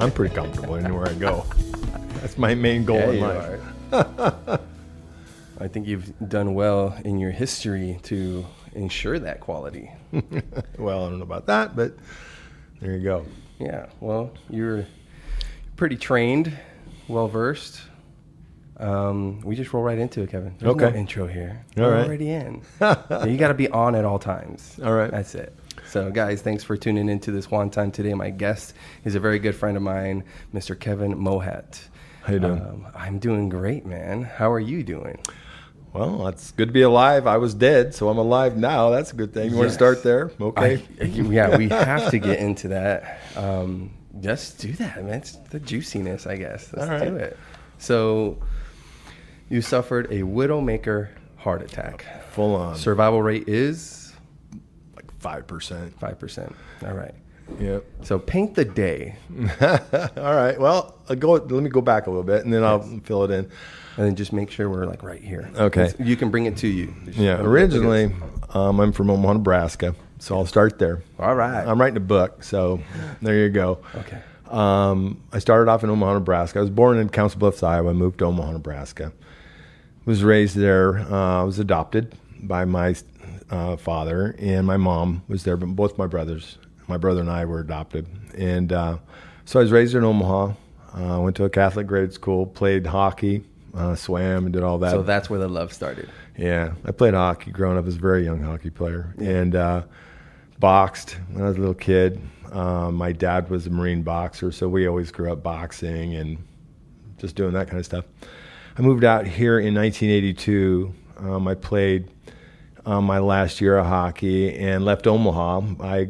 I'm pretty comfortable anywhere I go. That's my main goal in life. I think you've done well in your history to ensure that quality. Well, I don't know about that, but there you go. Yeah, well, you're pretty trained, well versed. Um, we just roll right into it, Kevin. There's no intro here. All We're right. already in. you got to be on at all times. All right. That's it. So, guys, thanks for tuning into this one time today. My guest is a very good friend of mine, Mr. Kevin Mohat. How you doing? Um, I'm doing great, man. How are you doing? Well, it's good to be alive. I was dead, so I'm alive now. That's a good thing. You want to start there? Okay. I- yeah, we have to get into that. Um, just do that, man. It's the juiciness, I guess. Let's All right. do it. So, you suffered a widowmaker heart attack. Full on. Survival rate is Like 5%. five percent. All right. Yep. So paint the day, All right. Well, I'll go. Let me go back a little bit, and then I'll fill it in. and then just make sure we're like right here. Okay. You can bring it to you. Just- Yeah. Originally, um, I'm from Omaha, Nebraska, so I'll start there. All right. I'm writing a book, so there you go. Okay. Um, I started off in Omaha, Nebraska. I was born in Council Bluffs, Iowa. Moved to Omaha, Nebraska. Was raised there. Uh, I was adopted by my uh, father, and my mom was there. But both my brothers, my brother and I, were adopted. And uh, so I was raised in Omaha. Uh, went to a Catholic grade school. Played hockey, uh, swam, and did all that. So that's where the love started. Yeah, I played hockey growing up as a very young hockey player, and uh, boxed when I was a little kid. Um, my dad was a Marine boxer, so we always grew up boxing and just doing that kind of stuff. I moved out here in 1982. Um, I played um, my last year of hockey and left Omaha. I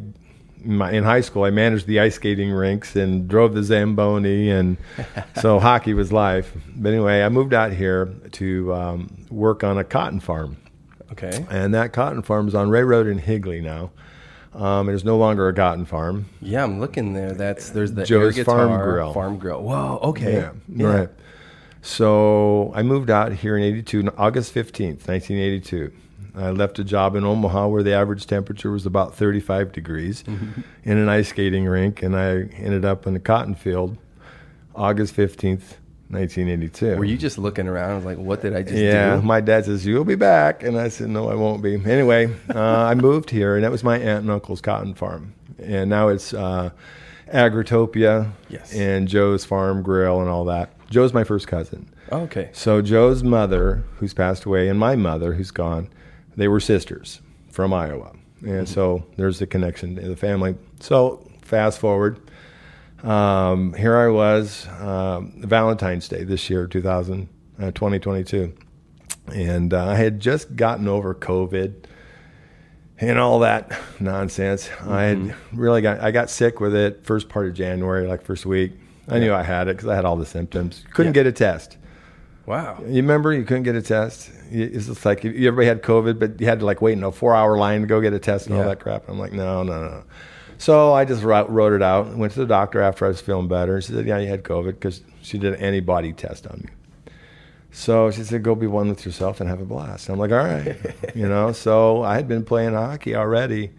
my, in high school, I managed the ice skating rinks and drove the Zamboni, and so hockey was life. But anyway, I moved out here to um, work on a cotton farm, Okay. and that cotton farm is on Ray Road in Higley now. Um, it is no longer a cotton farm. Yeah, I'm looking there. That's there's the Joe's Farm Grill. Farm grill. Whoa. Okay. Yeah, right. So I moved out here in 82, August 15th, 1982. I left a job in Omaha where the average temperature was about 35 degrees in an ice skating rink, and I ended up in a cotton field August 15th, 1982. Were you just looking around? I was like, what did I just Yeah, do? my dad says you'll be back, and I said no, I won't be. Anyway, uh, I moved here, and that was my aunt and uncle's cotton farm, and now it's uh, Agritopia, Yes. and Joe's Farm Grill and all that. Joe's my first cousin. Oh, okay. So Joe's mother, who's passed away, and my mother, who's gone, they were sisters from Iowa, and so there's the connection in the family. So fast forward, um, here I was, um, Valentine's Day this year, 2000, uh, 2022, and uh, I had just gotten over COVID and all that nonsense. I had really got I got sick with it first part of January, like first week. I knew I had it because I had all the symptoms. Couldn't Yeah. get a test. Wow. You remember you couldn't get a test? It's just like you- everybody had COVID, but you had to like wait in a four hour line to go get a test and all that crap. I'm like, no, no, no. So I just wrote, wrote it out. And went to the doctor after I was feeling better. She said, yeah, you had COVID because she did an antibody test on me. So she said, go be one with yourself and have a blast. I'm like, all right, you know. So I had been playing hockey already.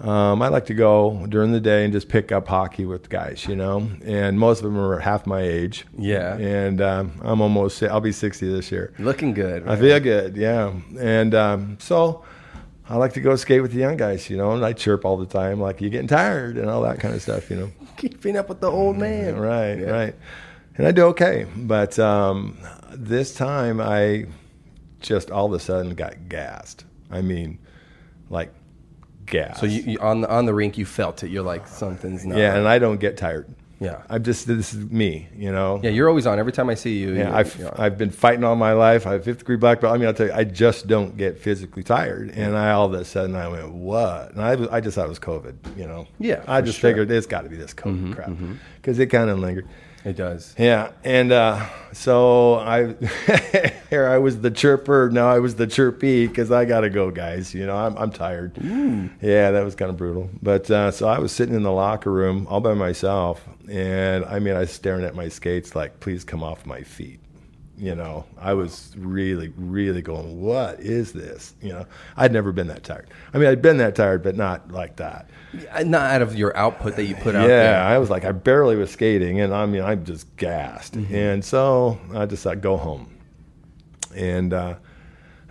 Um, I like to go during the day and just pick up hockey with guys, you know. And most of them are half my age. Yeah. And um, I'm almost, I'll be 60 this year. Looking good. I feel good, yeah. And um, so I like to go skate with the young guys, you know, and I chirp all the time, like, you're getting tired and all that kind of stuff, you know. keeping up with the old man. Right, Yeah. right. And I do okay. But um, this time I just all of a sudden got gassed. I mean, like gassed. So you, you on the on the rink, you felt it. You're like something's not. yeah, right. and I don't get tired. yeah. I'm just, this is me, you know. Yeah, you're always on. Every time I see you, Yeah, I've. I've been fighting all my life. I have fifth degree black belt. I mean, I'll tell you, I just don't get physically tired. And I all of a sudden I went, what? And I I just thought it was COVID. You know. Yeah, I just sure. figured it's got to be this COVID mm-hmm, crap mm-hmm. because it kind of lingered. It does. Yeah, and uh, so I here I was the chirper. Now I was the chirpy because I gotta go, guys. You know I'm I'm tired. Yeah, that was kind of brutal. But uh, so I was sitting in the locker room all by myself, and I mean I was staring at my skates like, please come off my feet. you know, I was really, really going, what is this? You know, I'd never been that tired. I mean, I'd been that tired, but not like that. Not out of your output that you put out Yeah, there. I was like, I barely was skating, and I mean, I'm just gassed. Mm-hmm. And so I just thought, go home. And uh,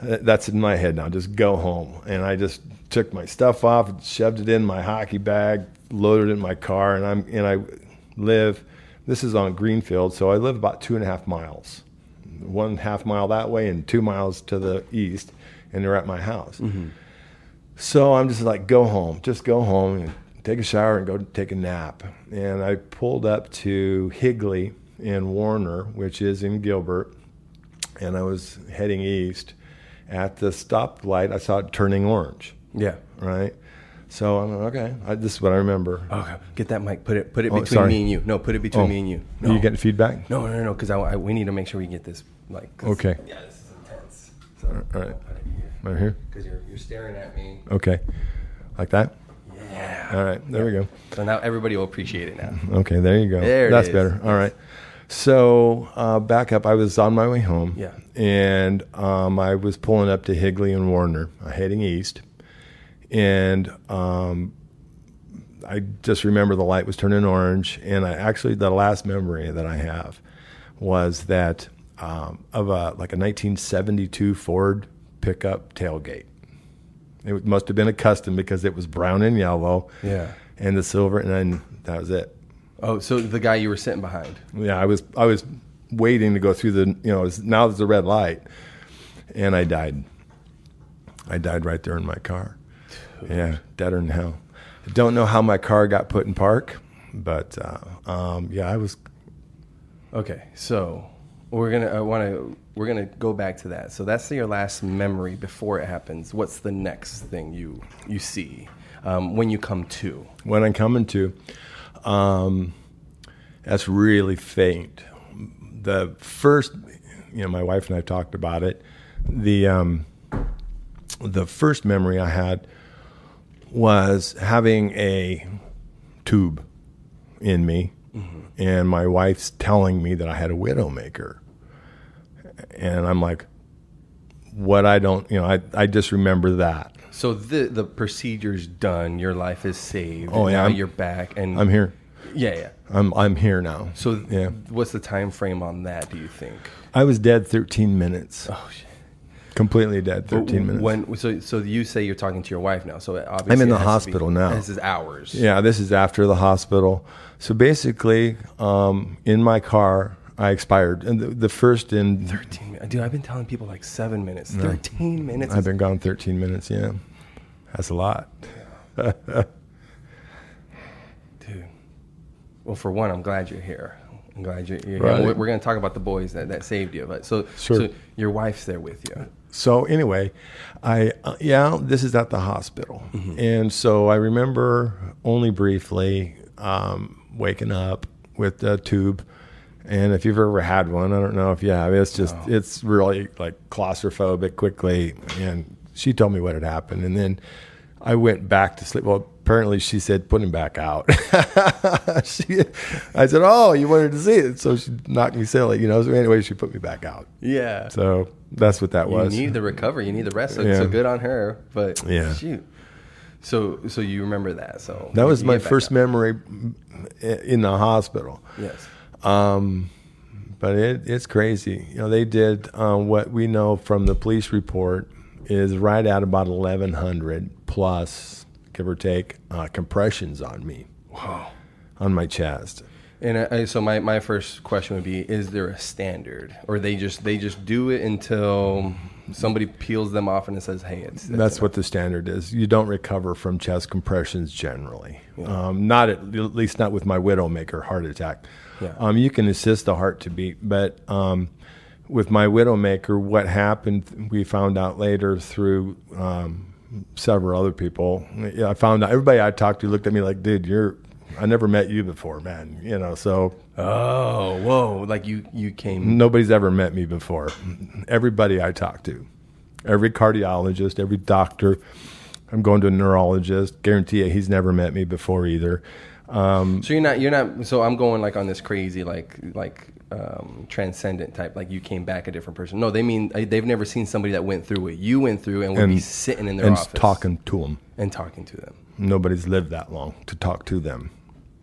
that's in my head now, just go home. And I just took my stuff off, shoved it in my hockey bag, loaded it in my car, and I'm and I live. This is on Greenfield, so I live about two and a half miles, one half mile that way and two miles to the east, and they're at my house. So I'm just like, go home, just go home and take a shower and go take a nap. And I pulled up to Higley in Warner, which is in Gilbert, and I was heading east. At the stoplight, I saw it turning orange, Yeah. right? So I'm like, okay, I, this is what I remember. Okay. Get that mic. Put it. Put it Oh, between sorry. me and you. No. Put it between Oh, me and you. Are No. you getting feedback? No. No. No. Because I, I, we need to make sure we get this like. Okay. Yeah. This is intense. So All right. It here. Right here? Because you're you're staring at me. Okay. Like that? Yeah. All right, there we go. So now everybody will appreciate it now. Okay, there you go. There it That's is. better. All right. So uh, back up. I was on my way home. Yeah. And um, I was pulling up to Higley and Warner, uh, heading east, and um, I just remember the light was turning orange. And I actually the last memory that I have was that um, of a like a 1972 Ford pickup tailgate. It must have been a custom because it was brown and yellow. Yeah. And the silver, and then that was it. Oh, so the guy you were sitting behind. Yeah, I was I was waiting to go through the you know now there's a red light, and I died. I died right there in my car. Yeah, deader than hell. I don't know how my car got put in park, but uh, um, yeah, I was. Okay, so we're gonna I want to we're gonna go back to that. So that's your last memory before it happens. What's the next thing you you see um, when you come to? when I'm coming to, um, that's really faint. The first, you know, my wife and I talked about it. The um, the first memory I had was having a tube in me, and my wife's telling me that I had a widowmaker, and I'm like, what I don't, you know, I I just remember that. So the the procedure's done. Your life is saved. Oh, yeah, now I'm- you're back, and I'm here. Yeah, yeah. I'm I'm here now. So yeah. what's the time frame on that? Do you think? I was dead 13 minutes. Oh shit. Completely dead 13 minutes. When so so you say you're talking to your wife now. So obviously I'm in the to be- hospital now. This is hours. yeah, this is after the hospital. So basically, um, in my car, I expired. And the, the first in, 13 minutes. Dude, I've been telling people like seven minutes. 13 minutes. I've been gone 13 minutes. Yeah. That's a lot. Dude. Well, for one, I'm glad you're here. I'm glad you're, you're Right. here. We're, going to talk about the boys that, that saved you. But so, Sure. so your wife's there with you. So anyway, I uh, yeah, this is at the hospital, and so I remember only briefly um, waking up with a tube. And if you've ever had one, I don't know if you have. It's just it's really like claustrophobic quickly. And she told me what had happened, and then I went back to sleep. Well, apparently she said put him back out. she, I said, oh, you wanted to see it, so she knocked me silly, you know. So anyway, she put me back out. Yeah. So that's what that you was. You need the recovery. You need the rest. So, Yeah. so good on her. But Yeah. shoot. So, so you remember that. So That was my first up. memory in the hospital. Yes. Um, but it, it's crazy. You know, they did um, what we know from the police report is right at about 1,100 plus, give or take, uh, compressions on me, Wow. on my chest. And I, so my, my first question would be: Is there a standard, or they just they just do it until somebody peels them off and it says, "Hey, it's, it's That's what the standard is. You don't recover from chest compressions generally. Um, not at, at least not with my widowmaker heart attack. Yeah. Um, you can assist the heart to beat, but um, with my widowmaker, what happened? We found out later through um, several other people. Yeah, I found out everybody I talked to looked at me like, "Dude, you're." I never met you before, man. You know, so Oh, whoa! Like you you came. Nobody's ever met me before. Everybody I talk to, every cardiologist, every doctor, I'm going to a neurologist. Guarantee you, he's never met me before either. So you're not you're not so I'm going like on this crazy like like um, transcendent type like you came back a different person. No, they mean they've never seen somebody that went through what you went through and would be sitting in their and office talking to them. and talking to them. Nobody's lived that long to talk to them,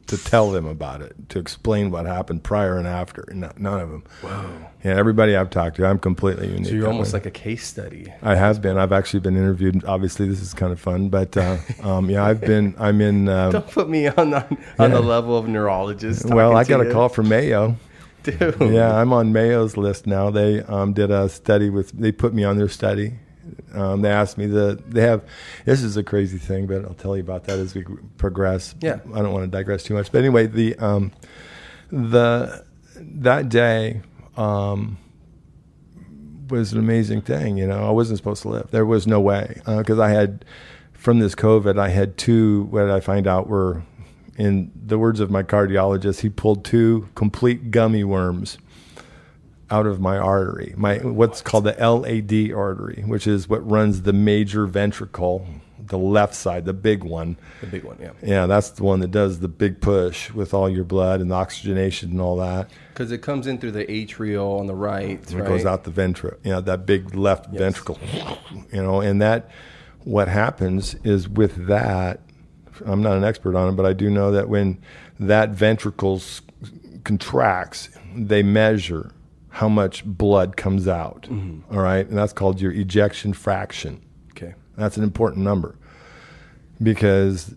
to tell them about it, to explain what happened prior and after. No- None of them. Wow. Yeah, everybody I've talked to, I'm completely unique. So you're almost way. like a case study. I have been. I've actually been interviewed. Obviously, this is kind of fun, but uh, um, yeah, I've been. I'm in. Um, Don't put me on the, on the level of neurologist. well, I got a call from Mayo. Dude. Yeah, I'm on Mayo's list now. They um, did a study with. They put me on their study. Um, they asked me the. They have. This is a crazy thing, but I'll tell you about that as we progress. Yeah. I don't want to digress too much, but anyway, the um, the that day um, was an amazing thing. You know, I wasn't supposed to live. There was no way because I had from this COVID. I had two. What I find out were, in the words of my cardiologist, he pulled two complete gummy worms out of my artery. My what's called the LAD artery, which is what runs the major ventricle, the left side, the big one. The big one, yeah. Yeah, that's the one that does the big push with all your blood and the oxygenation and all that. Because it comes in through the atrial on the right. It right? goes out the ventricle, you know, that big left Yes. ventricle, you know, and that what happens is with that, I'm not an expert on it, but I do know that when that ventricle contracts, they measure how much blood comes out. Mm-hmm. all right, and that's called your ejection fraction. Okay. That's an important number because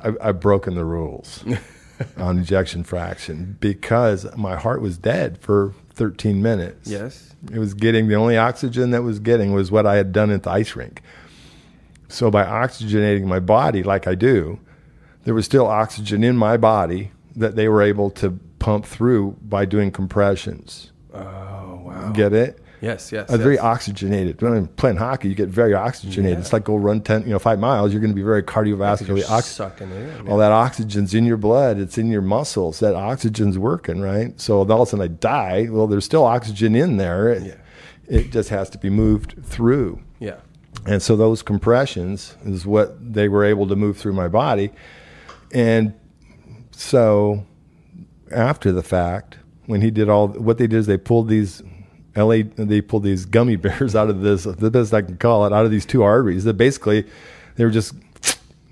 I, I've broken the rules on ejection fraction because my heart was dead for 13 minutes. Yes. It was getting the only oxygen that was getting was what I had done at the ice rink. So by oxygenating my body like I do, there was still oxygen in my body that they were able to pump through by doing compressions. Oh, wow. Get it? Yes, yes. Was very oxygenated. When I'm playing hockey, you get very oxygenated. Yeah. It's like go run ten, you know, five miles. You're going to be very cardiovascularly ox- sucking in. All that oxygen's in your blood. It's in your muscles. That oxygen's working, right? So all of a sudden I die. Well, there's still oxygen in there. It, Yeah. it just has to be moved through. Yeah. And so those compressions is what they were able to move through my body. And so after the fact, when he did all what they did is they pulled these LA they pulled these gummy bears out of this the best I can call it, out of these two arteries that basically they were just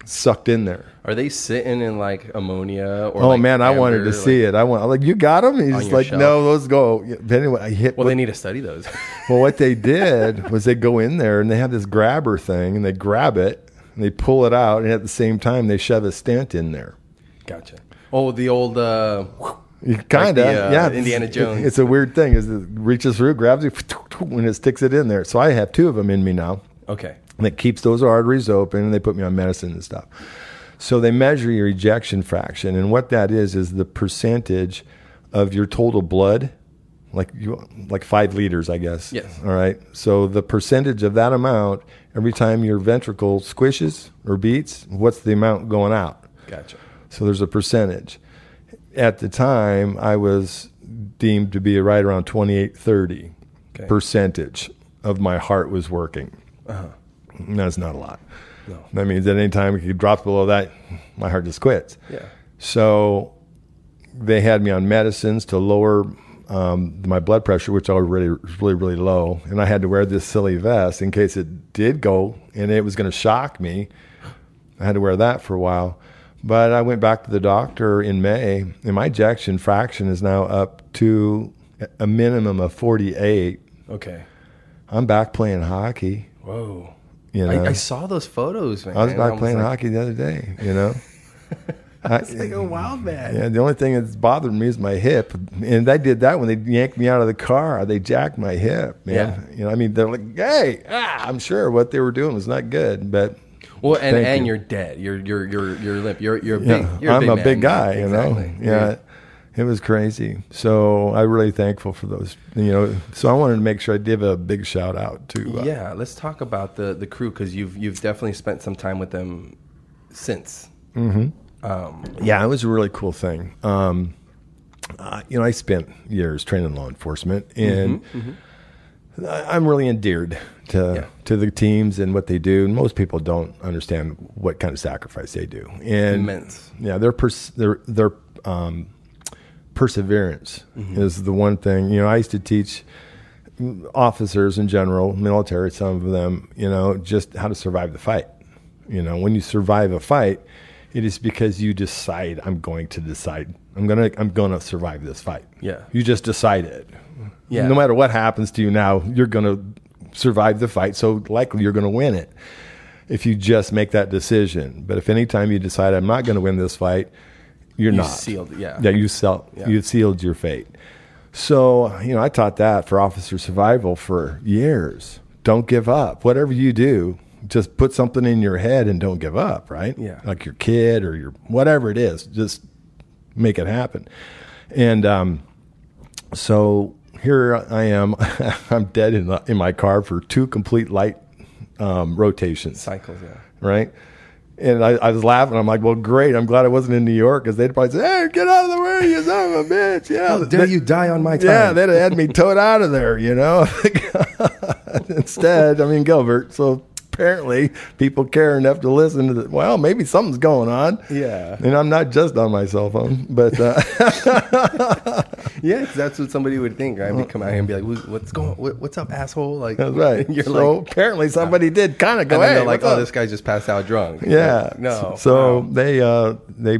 sucked in there. Are they sitting in like ammonia or Oh like man, I wanted amber, to see it. I want like you got them. He's On just your like shelf? no, those go. But anyway, I hit. Well, what- they need to study those. well, what they did was they go in there and they have this grabber thing and they grab it and they pull it out and at the same time they shove a stent in there. gotcha. Oh, the old. Uh, Kind of, the, uh, yeah. Indiana Jones. It's a weird thing. Is it reaches through, grabs it, and it sticks it in there. So I have two of them in me now. okay. And it keeps those arteries open, and they put me on medicine and stuff. So they measure your ejection fraction, and what that is is the percentage of your total blood, like you, like five liters, I guess. Yes. All right. So the percentage of that amount every time your ventricle squishes or beats, what's the amount going out? Gotcha. So there's a percentage. At the time, I was deemed to be right around 28, 30 Okay. percentage of my heart was working. Uh-huh. That's not a lot. No. That means at any time it could drop below that, my heart just quits. Yeah. So they had me on medicines to lower um, my blood pressure, which already was really, really low. And I had to wear this silly vest in case it did go and it was going to shock me. I had to wear that for a while. But I went back to the doctor in May, and my ejection fraction is now up to a minimum of 48. Okay. I'm back playing hockey. Whoa. You know, I, I saw those photos, man. I was back I playing like, hockey the other day. You know, I, It's like a wild man. yeah. The only thing that's bothering me is my hip, and they did that when they yanked me out of the car. They jacked my hip, man. Yeah. You know, I mean, they're like, "Hey, ah, I'm sure what they were doing was not good, but Well, and, Thank and you. you're dead. You're you're you're you're limp. You're you're a yeah, big. You're I'm a man. big guy. You Exactly. know, yeah." It was crazy. So I'm really thankful for those. You know, so I wanted to make sure I give a big shout out to. Uh, Yeah, let's talk about the the crew because you've you've definitely spent some time with them since. Mm-hmm. Um, Yeah, it was a really cool thing. Um, uh, you know, I spent years training law enforcement, and I- I'm really endeared to Yeah. to the teams and what they do. And most people don't understand what kind of sacrifice they do. And Immense. yeah, their pers- their their um, perseverance is the one thing. You know, I used to teach officers in general, military, some of them, you know, just how to survive the fight. You know, when you survive a fight, it is because you decide I'm going to decide. I'm gonna I'm gonna survive this fight. Yeah. You just decide it. Yeah. No matter what happens to you now, you're gonna survive the fight. So likely you're gonna win it if you just make that decision. But if anytime you decide I'm not gonna win this fight, you're You not sealed, yeah. Yeah, you sell Yeah. you sealed your fate. So, you know, I taught that for officer survival for years. Don't give up. Whatever you do, just put something in your head and don't give up, right? Yeah. Like your kid or your whatever it is, just make it happen. And um, so here I am. I'm dead in, the, in my car for two complete light um, rotations Cycles, yeah. right? And I, I was laughing. I'm like, well, great. I'm glad I wasn't in New York because they'd probably say, hey, get out of the way, you son of a bitch. Yeah. How dare They- you die on my time? Yeah, they'd have had me towed out of there, you know. Instead, I mean, Gilbert. So apparently, people care enough to listen to the. Well, maybe something's going on. Yeah. And I'm not just on my cell phone, but uh, Yeah, 'cause that's what somebody would think. I'd be come out here and be like, "What's going? What, what's up, asshole?" Like that's right. You're so like, apparently, somebody did kind of go. and hey, like, "Oh, up?" this guy just passed out drunk." Yeah. Like, no. So Wow. they uh, they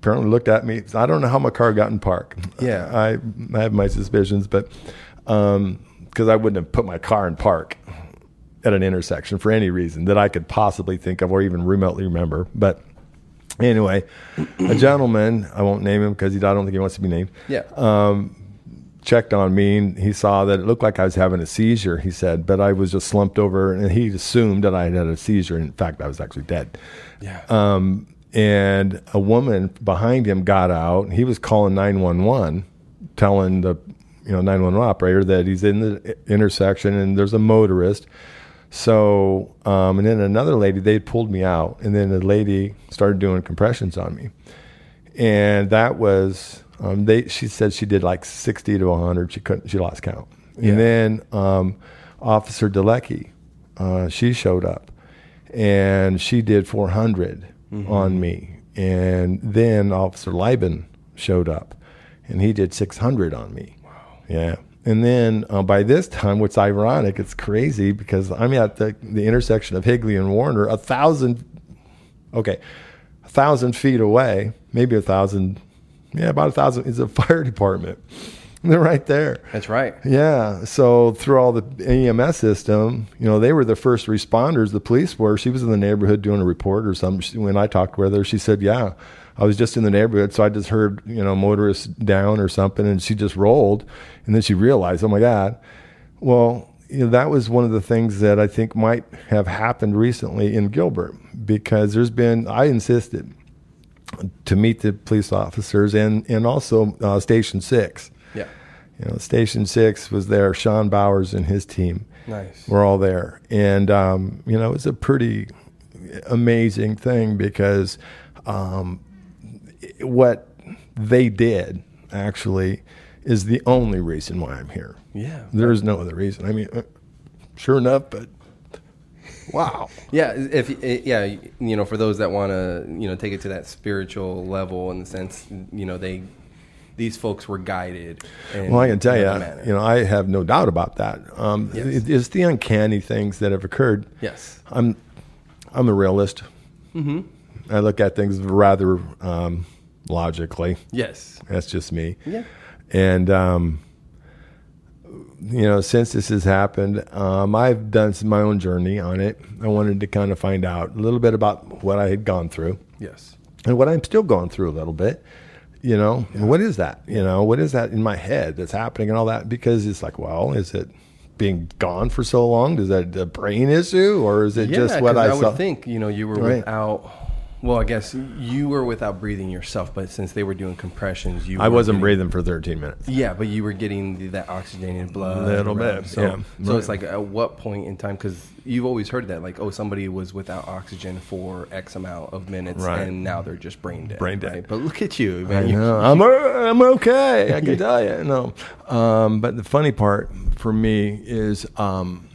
apparently looked at me. I don't know how my car got in park. Yeah. I I have my suspicions, but because I wouldn't have put my car in park at an intersection for any reason that I could possibly think of or even remotely remember. But anyway, a gentleman I won't name him because I don't think he wants to be named yeah. checked on me and he saw that it looked like I was having a seizure, he said, but I was just slumped over and he assumed that I had had a seizure. In fact, I was actually dead. yeah. Um, and a woman behind him got out. And he was calling 911, telling the you know 911 operator that he's in the intersection and there's a motorist. So, um, and then another lady, they pulled me out, and then the lady started doing compressions on me, and that was um, they. She said she did like 60 to 100. She couldn't. She lost count. Yeah. And then um, Officer Delecki, uh, she showed up, and she did 400 on me, and then Officer Lieben showed up, and he did 600 on me. Wow. Yeah. And then uh, by this time, what's ironic, it's crazy because I'm at the, the intersection of Higley and Warner, a thousand, okay, a thousand feet away, maybe a thousand, yeah, about a thousand is a fire department. They're right there. That's right. Yeah. So through all the EMS system, you know, they were the first responders. The police were. She was in the neighborhood doing a report or something. She, when I talked with her, she said, "Yeah, I was just in the neighborhood, so I just heard you know motorists down or something, and she just rolled, and then she realized, oh my god, well." You know, that was one of the things that I think might have happened recently in Gilbert because there's been, I insisted to meet the police officers and, and also uh, Station 6 Yeah. you know, Station Six was there. Sean Bowers and his team Nice. We're all there, and um, you know, it was a pretty amazing thing because um, what they did actually is the only reason why I'm here. Yeah. There's no other reason. I mean, uh, sure enough, but wow. Yeah, if eh, yeah, you know, for those that want to, you know, take it to that spiritual level in the sense, you know, they these folks were guided. Well, I can tell you, manner. you know, I have no doubt about that. Um, Yes. it- it's the uncanny things that have occurred. Yes. I'm I'm a realist. Mm-hmm. I look at things rather um, logically. Yes. That's just me. Yeah. And um, you know, since this has happened, um, I've done some, my own journey on it. I wanted to kind of find out a little bit about what I had gone through Yes. and what I'm still going through a little bit. You know, what is that? You know, what is that in my head that's happening and all that? Because it's like, well, is it being gone for so long? Is that a brain issue or is it Yeah, just what I, I saw? would think, you know, you were Right. without Well, I guess you were without breathing yourself, but since they were doing compressions, you I wasn't getting- breathing for 13 minutes. Yeah, but you were getting the, that oxygenated blood. A little bit, So, yeah. so Right. it's like at what point in time? Because you've always heard that, like, oh, somebody was without oxygen for X amount of minutes, Right. and now they're just brain dead. Brain dead. right? But look at you, I man. You- know. I'm, I'm okay. I can tell you. No. Um, but the funny part for me is um,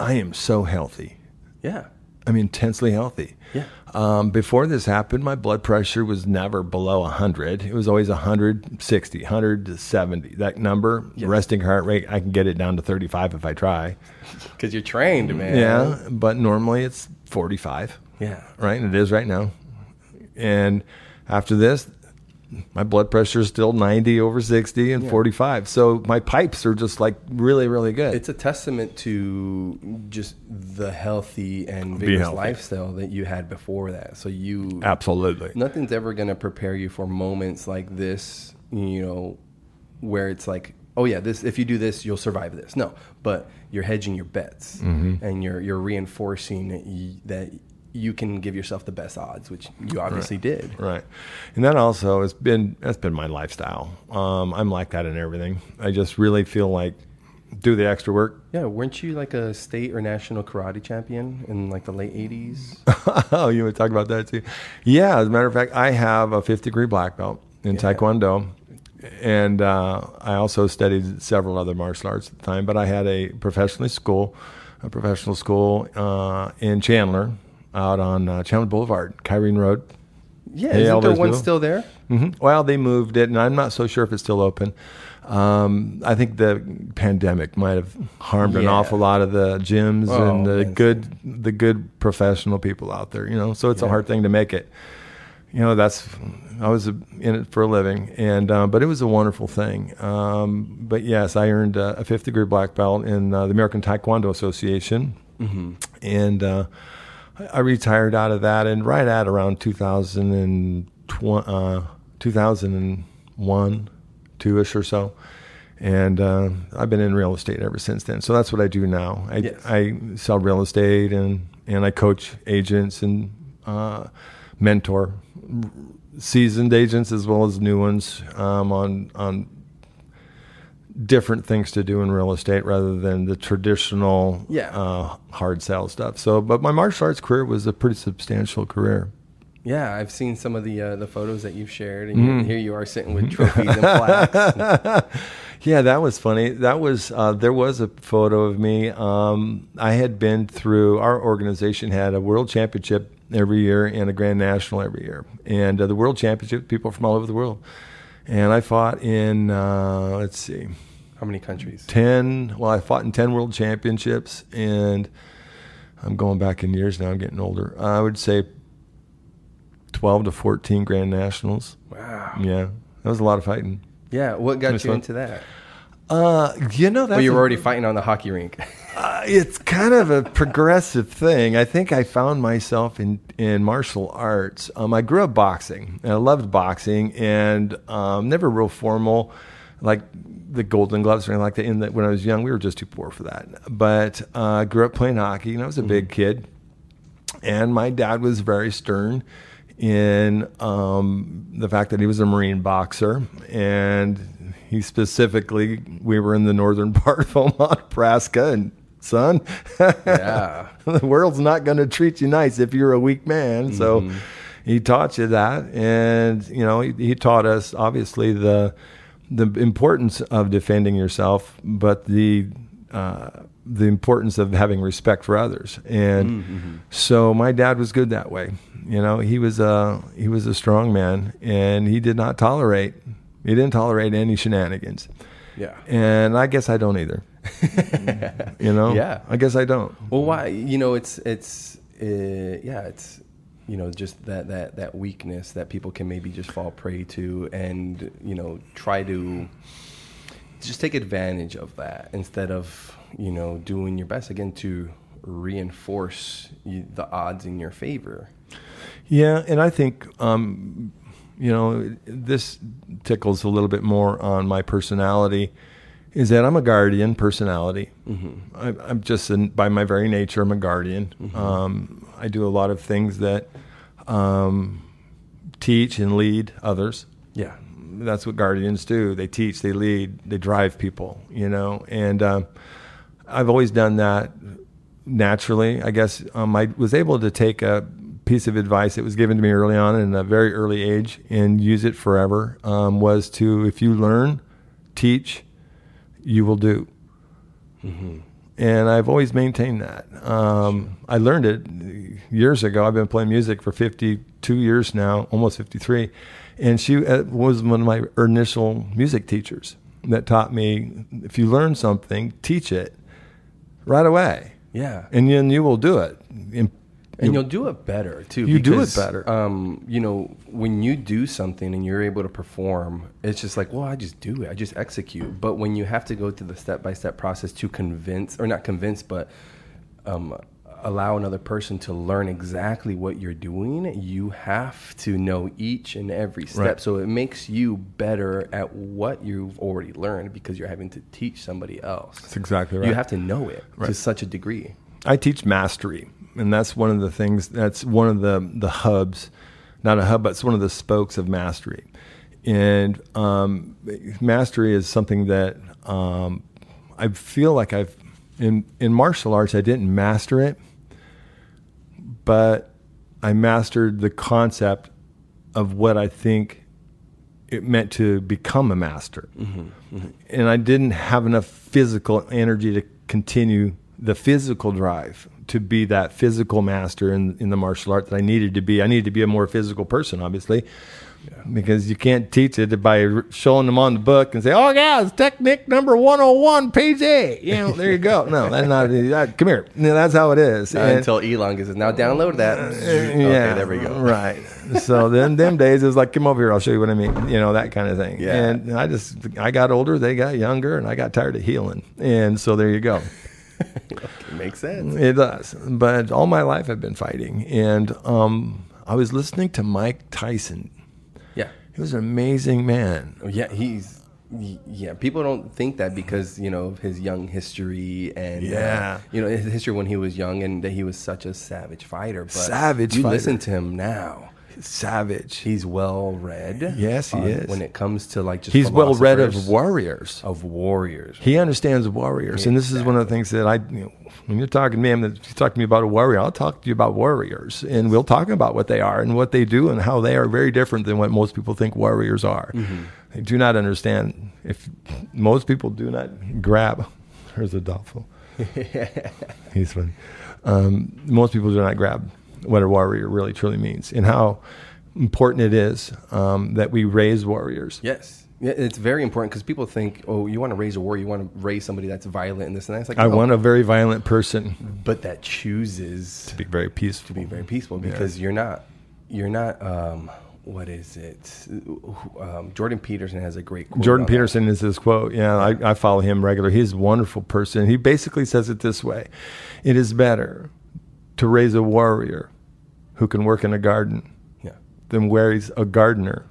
I am so healthy. yeah, I'm intensely healthy. yeah, Um, before this happened, my blood pressure was never below 100. It was always 160, 170. That number, Yes. resting heart rate, I can get it down to 35 if I try. because you're trained, man. Yeah, but normally it's 45, yeah. right? And it is right now. And after this, my blood pressure is still 90 over 60 and Yeah. 45. So my pipes are just like really, really good. It's a testament to just the healthy and vigorous healthy. lifestyle that you had before that. So you Absolutely. nothing's ever going to prepare you for moments like this, you know, where it's like, oh yeah, this if you do this, you'll survive this. No, but you're hedging your bets Mm-hmm. and you're you're reinforcing that you, can give yourself the best odds, which you obviously did. Right, and that also has been that's been my lifestyle. Um, I'm like that in everything. I just really feel like do the extra work. Yeah, weren't you like a state or national karate champion in like the late '80s? oh, you would talk about that too? Yeah, as a matter of fact, I have a fifth degree black belt in Yeah. Taekwondo, and uh, I also studied several other martial arts at the time. But I had a professional school, a professional school uh, in Chandler, out on uh, Chandler Boulevard, Kyrene Road. Yeah, Hey, isn't there one still there? hmm Well, they moved it, and I'm not so sure if it's still open. Um, I think the pandemic might have harmed an awful lot of the gyms Oh, and the good, the good professional people out there. You know, so it's a hard thing to make it. You know, that's I was in it for a living, and uh, but it was a wonderful thing. Um, but yes, I earned a, a fifth degree black belt in uh, the American Taekwondo Association, Mm-hmm. and uh, I retired out of that, and right at around 2020, uh, 2001, two ish or so. And uh, I've been in real estate ever since then. So that's what I do now. I, Yes. I sell real estate and, and I coach agents and uh, mentor seasoned agents as well as new ones um, on on different things to do in real estate rather than the traditional Yeah. uh, hard sell stuff. So, but my martial arts career was a pretty substantial career. Yeah, I've seen some of the uh, the photos that you've shared, and Mm-hmm. here you are sitting with trophies and plaques. Yeah, that was funny. That was uh, there was a photo of me. Um, I had been through our organization had a world championship every year and a grand national every year, and uh, the world championship people from all over the world. And I fought in uh, let's see, How many countries? ten. Well, I fought in ten world championships, and I'm going back in years now. I'm getting older. I would say twelve to fourteen grand nationals. Wow. Yeah, that was a lot of fighting. Yeah, what got you one. into that? Uh, you know, that's Well, you were already fighting on the hockey rink. Uh, it's kind of a progressive thing. I think I found myself in, in martial arts. Um, I grew up boxing, and I loved boxing, and um, never real formal, like the Golden Gloves or anything like that. In that, when I was young, we were just too poor for that. But uh, I grew up playing hockey, and I was a big kid, and my dad was very stern in um, the fact that he was a Marine boxer, and he specifically, we were in the northern part of Omaha, Nebraska, and son, Yeah. the world's not going to treat you nice if you're a weak man. So he taught you that, and you know he, he taught us obviously the the importance of defending yourself, but the uh, the importance of having respect for others. And so my dad was good that way. You know, he was a he was a strong man, and he did not tolerate he didn't tolerate any shenanigans. Yeah. And I guess I don't either. you know? Yeah. I guess I don't. Well, why? You know, it's it's uh, yeah, it's you know just that that that weakness that people can maybe just fall prey to, and you know try to just take advantage of that instead of you know doing your best again to reinforce the odds in your favor. Yeah, and I think um, you know this tickles a little bit more on my personality. Is that I'm a guardian personality. I, I'm just an, by my very nature I'm a guardian. Um, I do a lot of things that um, teach and lead others. Yeah. That's what guardians do. They teach, they lead, they drive people. You know, and um, I've always done that naturally. I guess um, I was able to take a piece of advice that was given to me early on in a very early age and use it forever. Um, was to if you learn, teach, you will do. Mm-hmm. And I've always maintained that. Um, I learned it years ago. I've been playing music for 52 years now, almost 53. And she uh, was one of my initial music teachers that taught me if you learn something, teach it right away. Yeah. And then you will do it. And and you'll do it better too. You do it better. Um, you know, when you do something and you're able to perform, it's just like, well, I just do it. I just execute. But when you have to go through the step by step process to convince, or not convince, but um, allow another person to learn exactly what you're doing, you have to know each and every step. Right. So it makes you better at what you've already learned because you're having to teach somebody else. That's exactly right. You have to know it to such a degree. I teach mastery, and that's one of the things. That's one of the the hubs, not a hub, but it's one of the spokes of mastery. And um, mastery is something that um, I feel like I've in in martial arts. I didn't master it, but I mastered the concept of what I think it meant to become a master. And I didn't have enough physical energy to continue the physical drive to be that physical master in, in the martial art that I needed to be. I needed to be a more physical person, obviously, because you can't teach it by showing them on the book and say, "Oh yeah, it's technique number one hundred one, page eight. You know, there you go. No, that's not. That, come here. You know, that's how it is. Uh, And- until Elon it. Now download that. okay, yeah, there we go. Right. So then, them days it was like, come over here, I'll show you what I mean. You know that kind of thing. Yeah. And I just, I got older, they got younger, and I got tired of healing. And so there you go. It makes sense. It does. But all my life I've been fighting, and um, I was listening to Mike Tyson. Yeah. He was an amazing man. Yeah, he's yeah. People don't think that because you know of his young history and uh, Yeah. you know his history when he was young and that he was such a savage fighter. But Savage You fighter. listen to him now. Savage. He's well read. Yes, he is. When it comes to like just He's well read of warriors. of warriors. He understands warriors, and this is one of the things that I, you know, when you're talking to me, I'm- if you talk to me about a warrior, I'll talk to you about warriors, and we'll talk about what they are and what they do and how they are very different than what most people think warriors are. They do not understand. If most people do not grab, there's a doubtful. He's funny. Um, most people do not grab what a warrior really truly means and how important it is um, that we raise warriors. Yes. Yeah, it's very important because people think, oh, you want to raise a warrior, you want to raise somebody that's violent and this and that. It's like, I no, want a very violent person but that chooses to be very peaceful. to be very peaceful because you're not you're not um what is it um, jordan peterson has a great quote Jordan. Peterson is his quote. Yeah, I, I follow him regularly. He's a wonderful person. He basically says it this way It is better to raise a warrior who can work in a garden yeah than raise a gardener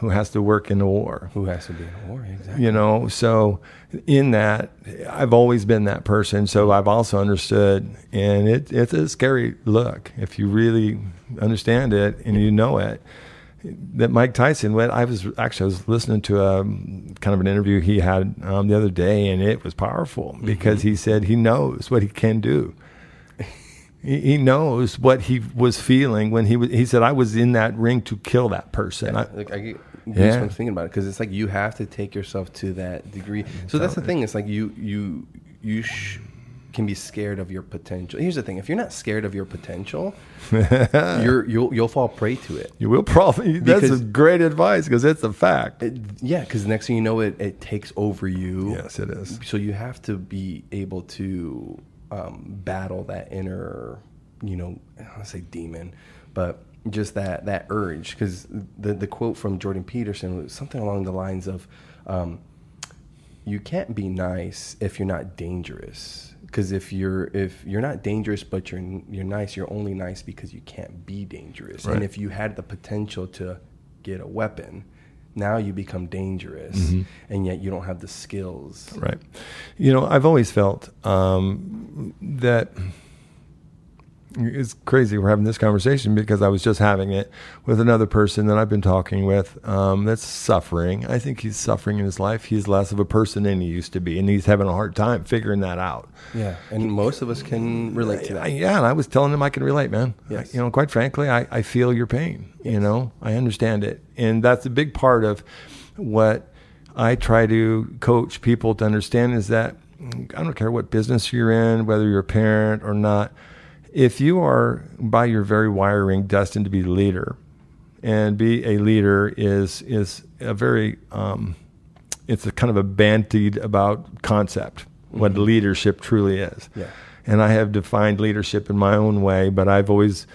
who has to work in a war. who has to be in a war exactly You know, so in that, I've always been that person. So I've also understood, and it, it's a scary look if you really understand it and you know it. That Mike Tyson, when I was actually I was listening to a kind of an interview he had um, the other day, and it was powerful because he said he knows what he can do. He he knows what he was feeling when he was. He said, "I was in that ring to kill that person." I, like I get Yeah. thinking about it because it's like you have to take yourself to that degree. So that's the thing. It's like you you you sh- can be scared of your potential. Here's the thing: if you're not scared of your potential, you're you'll you'll fall prey to it. You will probably. That's Because- a great advice because it's a fact. It- yeah, because next thing you know, it, it takes over you. Yes, it is. So you have to be able to um, battle that inner, you know, I don't say demon, but just that that urge. Because the the quote from Jordan Peterson was something along the lines of, um, "You can't be nice if you're not dangerous." Because if you're if you're not dangerous but you're you're nice, you're only nice because you can't be dangerous. Right. And if you had the potential to get a weapon, now you become dangerous, Mm-hmm. and yet you don't have the skills. Right. You know, I've always felt um, that it's crazy we're having this conversation because I was just having it with another person that I've been talking with um, that's suffering. I think he's suffering in his life. He's less of a person than he used to be, and he's having a hard time figuring that out. Yeah, and most of us can relate to that. Yeah, and I was telling him I can relate, man. Yes. You know, quite frankly, I, I feel your pain. You know, I understand it. And that's a big part of what I try to coach people to understand is that I don't care what business you're in, whether you're a parent or not. If you are, by your very wiring, destined to be a leader, and be a leader is is a very um, it's a kind of a bandied about concept what leadership truly is. Yeah. And I have defined leadership in my own way, but I've always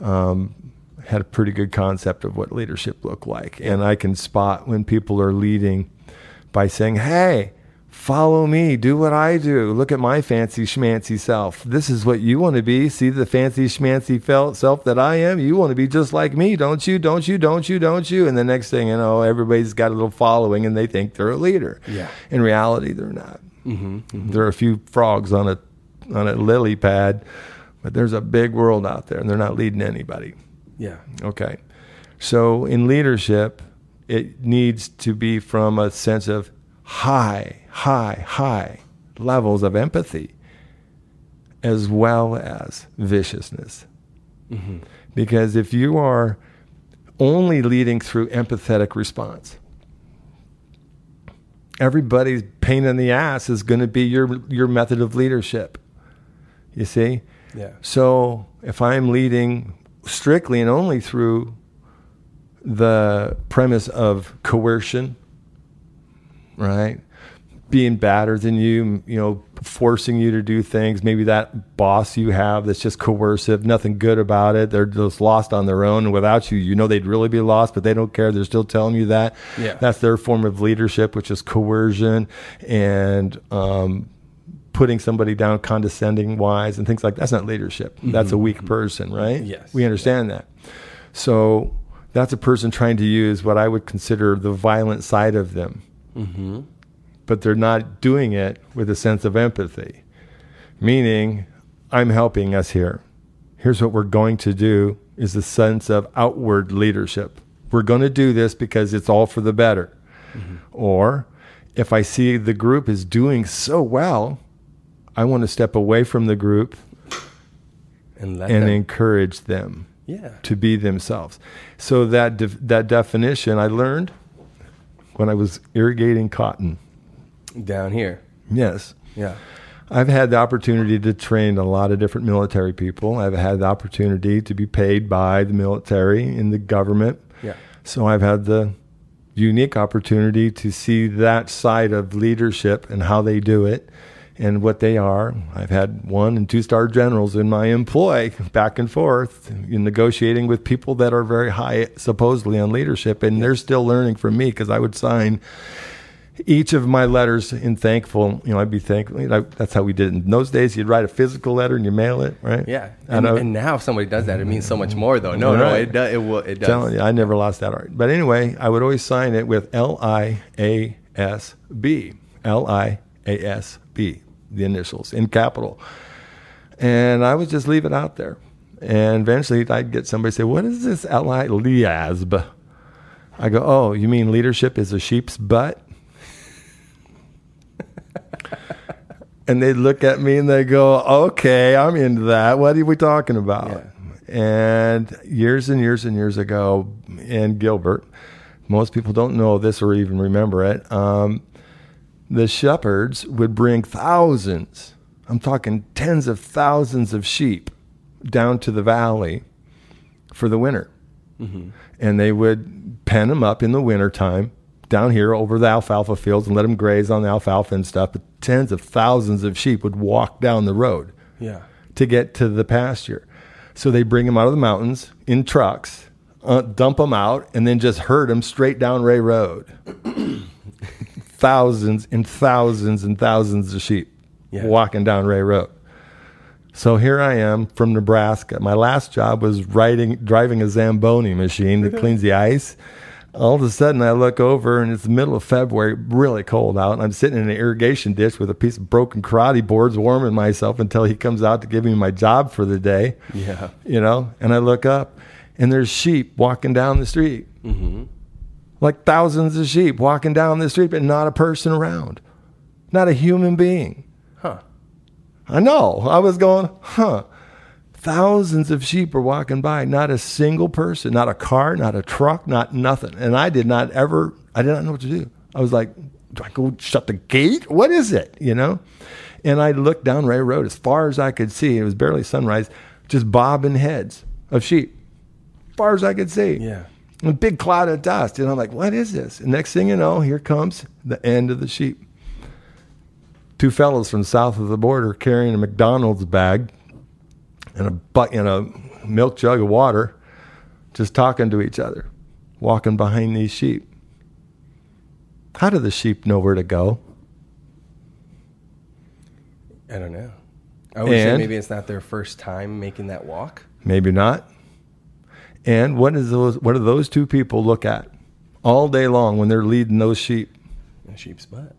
um, had a pretty good concept of what leadership looked like. And I can spot when people are leading by saying, hey, follow me, do what I do. Look at my fancy schmancy self. This is what you want to be. See the fancy schmancy self that I am. You want to be just like me, don't you? Don't you? Don't you? Don't you? And the next thing you know, everybody's got a little following and they think they're a leader. Yeah. In reality, they're not. Mm-hmm. There are a few frogs on a on a lily pad, but there's a big world out there, and they're not leading anybody. Yeah. Okay, so in leadership, it needs to be from a sense of high, high, high levels of empathy, as well as viciousness. Mm-hmm. Because if you are only leading through empathetic response, everybody's pain in the ass is going to be your your method of leadership. You see? Yeah. So if I'm leading strictly and only through the premise of coercion, right? Being badder than you, you know, forcing you to do things. Maybe that boss you have that's just coercive, nothing good about it. They're just lost on their own. And without you, you know they'd really be lost, but they don't care. They're still telling you that. Yeah. That's their form of leadership, which is coercion and um, putting somebody down condescending wise and things like that. that's not leadership. That's a weak person, right? Yes. We understand that. So that's a person trying to use what I would consider the violent side of them. Mm-hmm. But they're not doing it with a sense of empathy. Meaning, I'm helping us here. Here's what we're going to do is a sense of outward leadership. We're going to do this because it's all for the better. Mm-hmm. Or if I see the group is doing so well, I want to step away from the group And let and them. encourage them yeah. to be themselves. So that def- that definition I learned when I was irrigating cotton. Down here. Yes. Yeah. I've had the opportunity to train a lot of different military people. I've had the opportunity to be paid by the military in the government. Yeah. So I've had the unique opportunity to see that side of leadership and how they do it and what they are. I've had one and two star generals in my employ back and forth in negotiating with people that are very high supposedly on leadership and they're still learning from me because I would sign each of my letters in thankful, you know, I'd be thankful. You know, that's how we did it. In those days, you'd write a physical letter and you mail it, right? Yeah. And, and now if somebody does that, it means so much more, though. No, no, it does. It, will, it does. telling you, I never lost that art. But anyway, I would always sign it with L I A S B. L I A S B, the initials in capital. And I would just leave it out there. And eventually I'd get somebody say, What is this L I Liasb? I go, Oh, you mean leadership is a sheep's butt? and they look at me and they go, "Okay, I'm into that. What are we talking about?" Yeah. And years and years and years ago in Gilbert, most people don't know this or even remember it. Um, the shepherds would bring thousands, I'm talking tens of thousands of sheep down to the valley for the winter. And they would pen them up in the wintertime down here over the alfalfa fields and let them graze on the alfalfa and stuff. But tens of thousands of sheep would walk down the road Yeah. to get to the pasture. So they bring them out of the mountains in trucks, uh, dump them out, and then just herd them straight down Ray Road. thousands and thousands and thousands of sheep Yeah. walking down Ray Road. So here I am from Nebraska. My last job was riding, driving a Zamboni machine that cleans the ice. All of a sudden I look over and it's the middle of February, really cold out, and I'm sitting in an irrigation ditch with a piece of broken karate boards, warming myself until he comes out to give me my job for the day. Yeah. You know, and I look up and there's sheep walking down the street. Mm-hmm. Like thousands of sheep walking down the street, but not a person around. Not a human being. Huh. I know. I was going, huh. Thousands of sheep are walking by, not a single person, not a car, not a truck, not nothing. And I did not ever, I did not know what to do. I was like, do I go shut the gate? What is it? You know? And I looked down Ray Road as far as I could see. It was barely sunrise, just bobbing heads of sheep, as far as I could see. Yeah. A big cloud of dust. And I'm like, what is this? And next thing you know, here comes the end of the sheep. Two fellows from south of the border carrying a McDonald's bag and a butt and a milk jug of water, just talking to each other, walking behind these sheep. How do the sheep know where to go? I don't know. I would say maybe it's not their first time making that walk. Maybe not. And what is those what do those two people look at all day long when they're leading those sheep? A sheep's butt.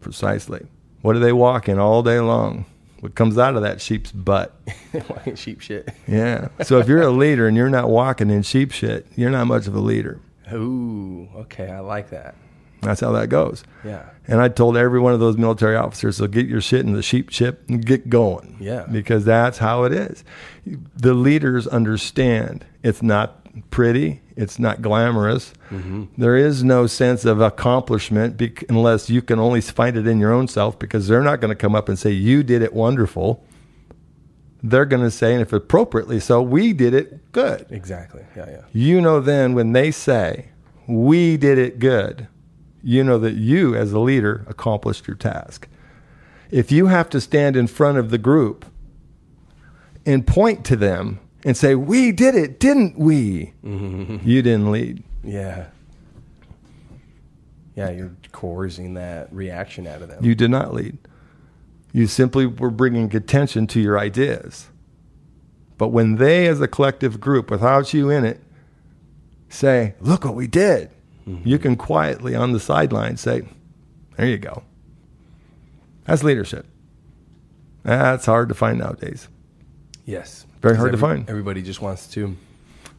Precisely. What do they walk in all day long? What comes out of that sheep's butt? Walking sheep shit. Yeah. So if you're a leader and you're not walking in sheep shit, you're not much of a leader. Ooh, okay, I like that. That's how that goes. Yeah. And I told every one of those military officers, so get your shit in the sheep chip and get going. Yeah. Because that's how it is. The leaders understand it's not pretty, it's not glamorous. Mm-hmm. There is no sense of accomplishment bec- unless you can only find it in your own self because they're not going to come up and say, You did it wonderful. They're going to say, and if appropriately so, we did it good. Exactly. Yeah, yeah. You know, then when they say, We did it good, you know that you, as a leader, accomplished your task. If you have to stand in front of the group and point to them and say, We did it, didn't we? Mm-hmm. You didn't lead. Yeah. Yeah, you're coercing that reaction out of them. You did not lead. You simply were bringing attention to your ideas. But when they, as a collective group, without you in it, say, Look what we did, mm-hmm. you can quietly on the sideline say, There you go. That's leadership. That's hard to find nowadays. yes. Very hard to find. Everybody just wants to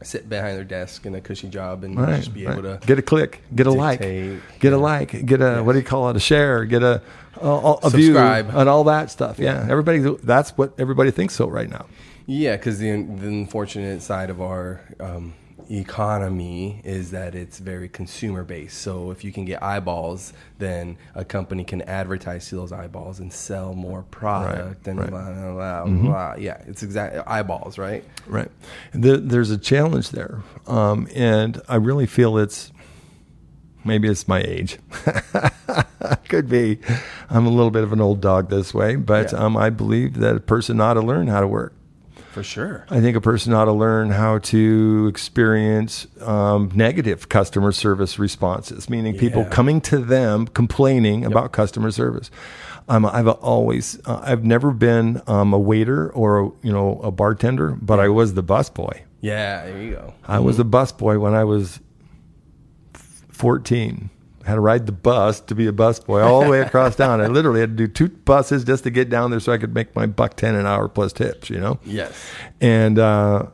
sit behind their desk in a cushy job and Right, just be right. able to get a click, get a like, dictate, get a like, get a what do you call it? A share, get a a, a view, Subscribe. and all that stuff. Yeah, everybody. That's what everybody thinks so right now. Yeah, because the, the unfortunate side of our um, economy is that it's very consumer based. So if you can get eyeballs, then a company can advertise to those eyeballs and sell more product and right. blah, blah, blah, blah. Yeah, it's exactly eyeballs, right? Right. The, there's a challenge there. Um, and I really feel it's maybe it's my age. Could be. I'm a little bit of an old dog this way, but Yeah. um, I believe that a person ought to learn how to work. For sure. I think a person ought to learn how to experience um, negative customer service responses, meaning people coming to them complaining about customer service. Um, I've always, uh, I've never been um, a waiter or you know a bartender, but I was the busboy. Yeah, there you go. I was a busboy when I was 14. Had to ride the bus to be a bus boy all the way across town. I literally had to do two buses just to get down there so I could make my buck 10 an hour plus tips, you know? Yes. And uh,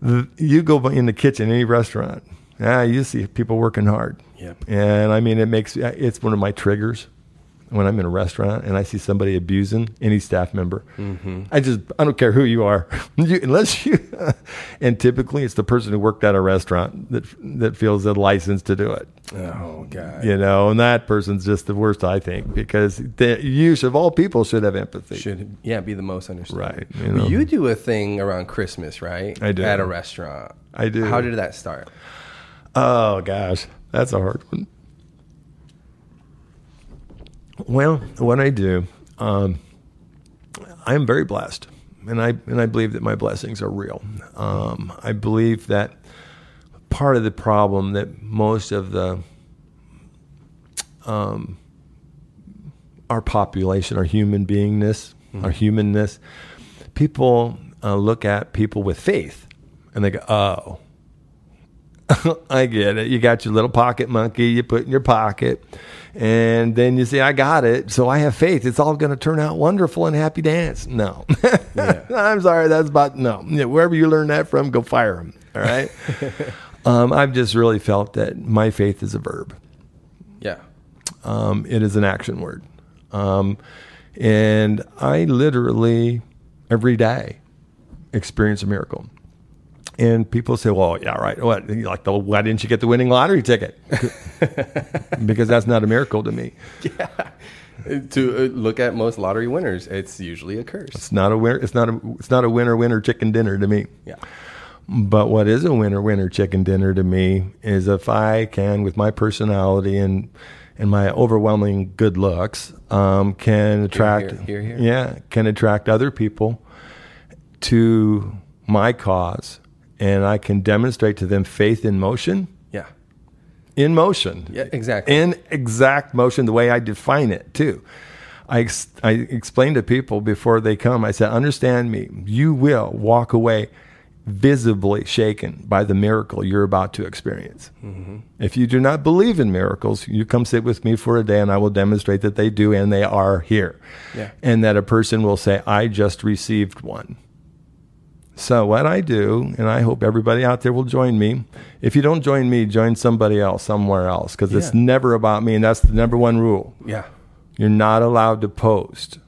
the, you go in the kitchen, any restaurant, ah, you see people working hard. Yep. And I mean, it makes it's one of my triggers when I'm in a restaurant and I see somebody abusing any staff member. Mm-hmm. I just I don't care who you are, you, unless you. and typically, it's the person who worked at a restaurant that that feels a license to do it. Oh God. You know, and that person's just the worst, I think, because the, you, of all people, should have empathy. Should yeah be the most understanding. Right, you You, know. you do a thing around Christmas, right? I do. at a restaurant. I do. How did that start? Oh gosh, that's a hard one. Well, what I do, um, I am very blessed, and I and I believe that my blessings are real. Um, I believe that part of the problem that most of the um, our population, our human beingness, our humanness, people uh, look at people with faith, and they go, "Oh." I get it. You got your little pocket monkey you put in your pocket, and then you say, I got it. So I have faith. It's all going to turn out wonderful and happy dance. No. Yeah. I'm sorry. That's about, no. Yeah, Wherever you learn that from, go fire him. All right. um, I've just really felt that my faith is a verb, Yeah. um, it is an action word. Um, and I literally, every day, experience a miracle. And people say, "Well, yeah, right. What? Like, the, why didn't you get the winning lottery ticket?" because that's not a miracle to me. Yeah. To uh, look at most lottery winners, it's usually a curse. It's not a winner. It's not a. It's not a winner winner chicken dinner to me. Yeah. But what is a winner winner chicken dinner to me is if I can, with my personality and and my overwhelming good looks, um, can attract, hear, hear. yeah, can attract other people to my cause, and I can demonstrate to them faith in motion, Yeah. in motion, Yeah, exactly. in exact motion, the way I define it too. I, ex- I explain to people before they come, I said, understand me. You will walk away visibly shaken by the miracle you're about to experience. Mm-hmm. If you do not believe in miracles, you come sit with me for a day and I will demonstrate that they do and they are here. Yeah. And that a person will say, I just received one. So what I do, and I hope everybody out there will join me. If you don't join me, join somebody else somewhere else because it's never about me, and that's the number one rule. Yeah. You're not allowed to post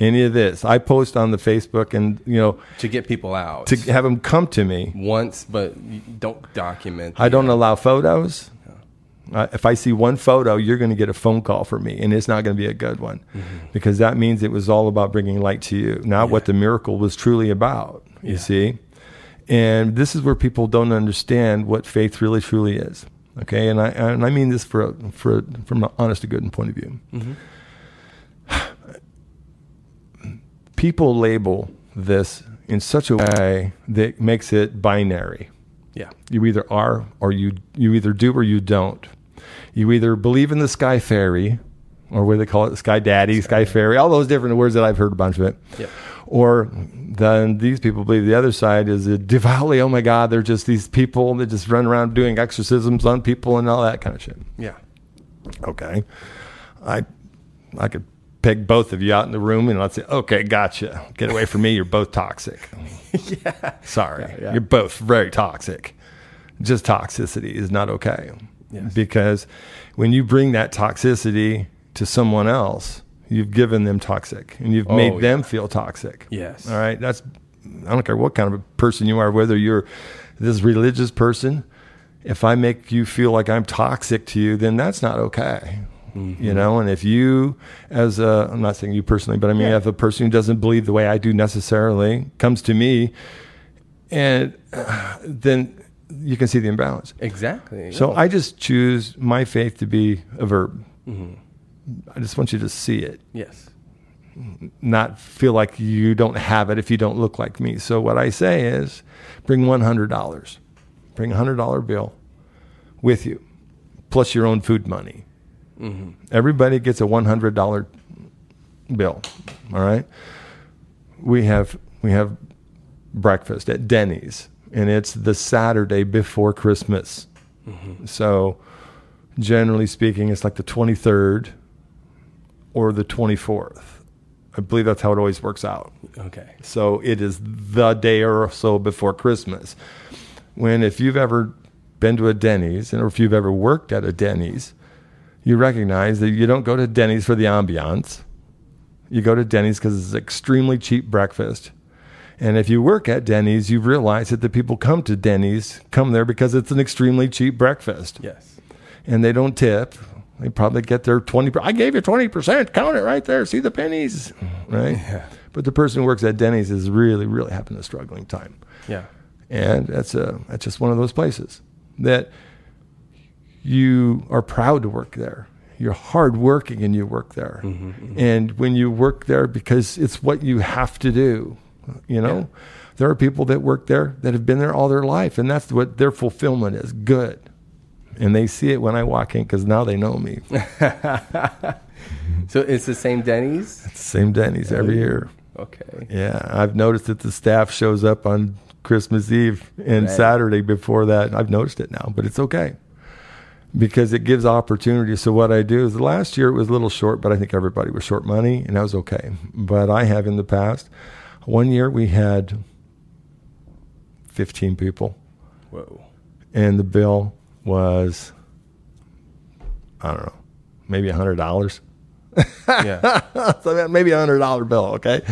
any of this. I post on the Facebook, and you know To get people out. to have them come to me. once, but don't document. I don't allow photos. Uh, if I see one photo, you're going to get a phone call from me, and it's not going to be a good one, because that means it was all about bringing light to you, not what the miracle was truly about. You Yeah. see, and this is where people don't understand what faith really truly is. Okay, and I and I mean this for for from an honest to good point of view. Mm-hmm. People label this in such a way that makes it binary. Yeah. You either are or you you either do or you don't. You either believe in the sky fairy, or what do they call it, sky daddy, sky fairy, all those different words that I've heard a bunch of it. Yep. Or then these people believe the other side is a devoutly, oh my God, they're just these people that just run around doing exorcisms on people and all that kind of shit. Yeah. Okay. I I could peg both of you out in the room and I'd say, okay, gotcha. Get away from me. You're both toxic. yeah. Sorry. Yeah, yeah. You're both very toxic. Just toxicity is not okay. Yes. Because when you bring that toxicity to someone else, you've given them toxic and you've Oh, made yeah. them feel toxic. Yes. All right. That's, I don't care what kind of a person you are, whether you're this religious person. If I make you feel like I'm toxic to you, then that's not okay. Mm-hmm. You know, and if you, as a, I'm not saying you personally, but I mean, Yeah. if a person who doesn't believe the way I do necessarily comes to me, and uh, then you can see the imbalance. Exactly. So No. I just choose my faith to be a verb. Mm-hmm. I just want you to see it, yes. not feel like you don't have it if you don't look like me. So what I say is, bring one hundred dollars, bring a hundred dollar bill with you, plus your own food money. Mm-hmm. Everybody gets a one hundred dollar bill. All right. We have we have breakfast at Denny's, and it's the Saturday before Christmas. So, generally speaking, it's like the twenty third or the twenty fourth. I believe that's how it always works out. Okay. So it is the day or so before Christmas. When if you've ever been to a Denny's and or if you've ever worked at a Denny's, you recognize that you don't go to Denny's for the ambiance. You go to Denny's because it's extremely cheap breakfast. And if you work at Denny's, you realize that the people come to Denny's come there because it's an extremely cheap breakfast. Yes. And they don't tip. They probably get their 20%. I gave you 20%. Count it right there. See the pennies. Right? Yeah. But the person who works at Denny's is really, really having a struggling time. Yeah. And that's a that's just one of those places that you are proud to work there. You're hardworking and you work there. Mm-hmm, mm-hmm. And when you work there because it's what you have to do, you know, Yeah. there are people that work there that have been there all their life, and that's what their fulfillment is. Good. And they see it when I walk in because now they know me. So it's the same Denny's. Same Denny's every year. Okay. Yeah, I've noticed that the staff shows up on Christmas Eve and Right. Saturday before that. I've noticed it now, but it's okay because it gives opportunity. So what I do is last year it was a little short, but I think everybody was short money, and that was okay. But I have in the past, one year we had fifteen people, Whoa. and the bill was I don't know, maybe a hundred dollars. Yeah. so maybe a hundred dollar bill, okay?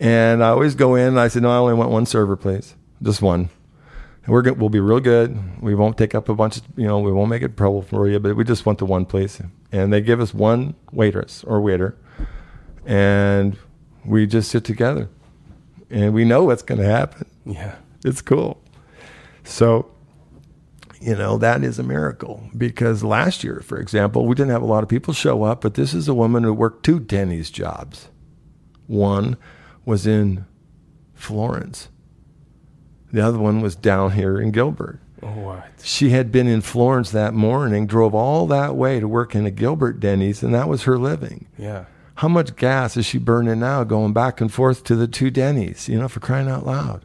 And I always go in and I said, No, I only want one server, please. Just one. And we're good we'll be real good. We won't take up a bunch of you know, we won't make it trouble for you, but we just want the one please. And they give us one waitress or waiter and we just sit together. And we know what's gonna happen. Yeah. It's cool. So, you know, that is a miracle because last year, for example, we didn't have a lot of people show up, but this is a woman who worked two Denny's jobs. One was in Florence, the other one was down here in Gilbert. What? She had been in Florence that morning, drove all that way to work in a Gilbert Denny's, and that was her living. Yeah. How much gas is she burning now going back and forth to the two Denny's, you know, for crying out loud?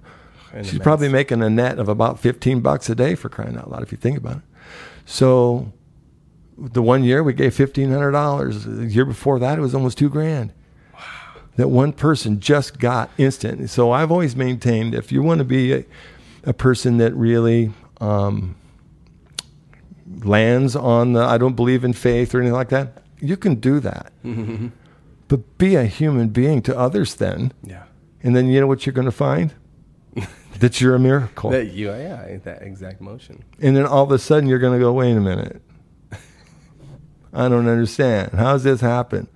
She's probably making a net of about 15 bucks a day for crying out loud if you think about it. So the one year we gave $1500. The year before that it was almost 2 grand. That one person just got instant. So I've always maintained if you want to be a, a person that really um, lands on the I don't believe in faith or anything like that, you can do that. But be a human being to others then. Yeah. And then you know what you're going to find? That you're a miracle. That you yeah, that exact motion. and then all of a sudden you're going to go, wait a minute. I don't understand. How's this happen?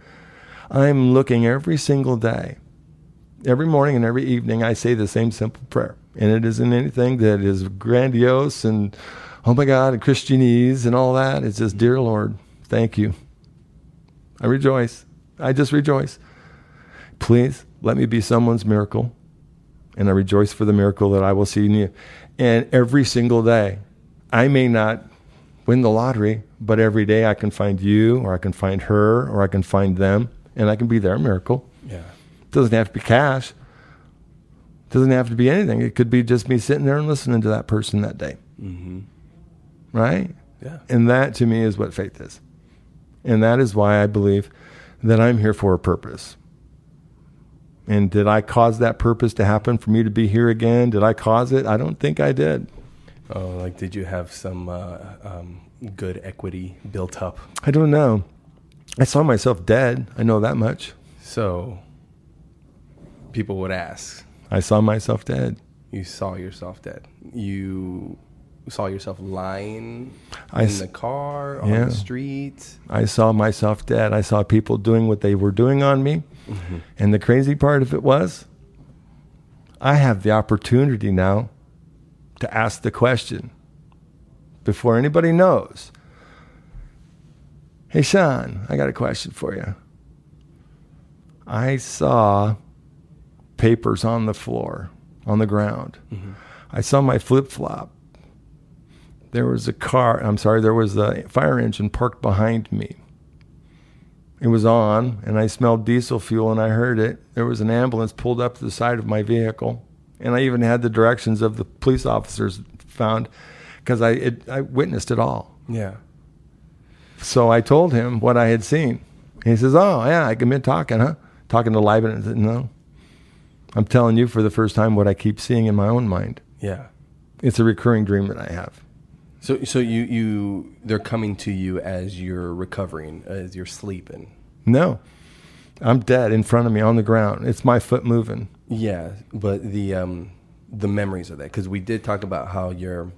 I'm looking every single day. Every morning and every evening, I say the same simple prayer. And it isn't anything that is grandiose and, oh my God, and Christianese and all that. It's just, dear Lord, thank you. I rejoice. I just rejoice. Please let me be someone's miracle. And I rejoice for the miracle that I will see in you. And every single day, I may not win the lottery, but every day I can find you, or I can find her, or I can find them, and I can be their miracle. Yeah. doesn't have to be cash. doesn't have to be anything. It could be just me sitting there and listening to that person that day. Mm-hmm. Right? Yeah. And that to me is what faith is. And that is why I believe that I'm here for a purpose. And did I cause that purpose to happen for me to be here again? Did I cause it? I don't think I did. Oh, like did you have some uh, um, good equity built up? I don't know. I saw myself dead. I know that much. So people would ask, I saw myself dead. you saw yourself dead. You saw yourself lying I in the car, on Yeah. the street. I saw myself dead. I saw people doing what they were doing on me. Mm-hmm. And the crazy part of it was, I have the opportunity now to ask the question before anybody knows. Hey, Sean, I got a question for you. I saw papers on the floor, on the ground. I saw my flip flop. There was a car, I'm sorry, there was a fire engine parked behind me. It was on, and I smelled diesel fuel, and I heard it. There was an ambulance pulled up to the side of my vehicle, and I even had the directions of the police officers found because I it, I witnessed it all. Yeah. So I told him what I had seen. He says, "Oh yeah, I can been talking, huh? Talking to Liban." I said, "No, I'm telling you for the first time what I keep seeing in my own mind. Yeah. It's a recurring dream that I have." So, so you, you, they're coming to you as you're recovering, as you're sleeping. No, I'm dead in front of me on the ground. It's my foot moving. Yeah, but the um, the memories of that because we did talk about how your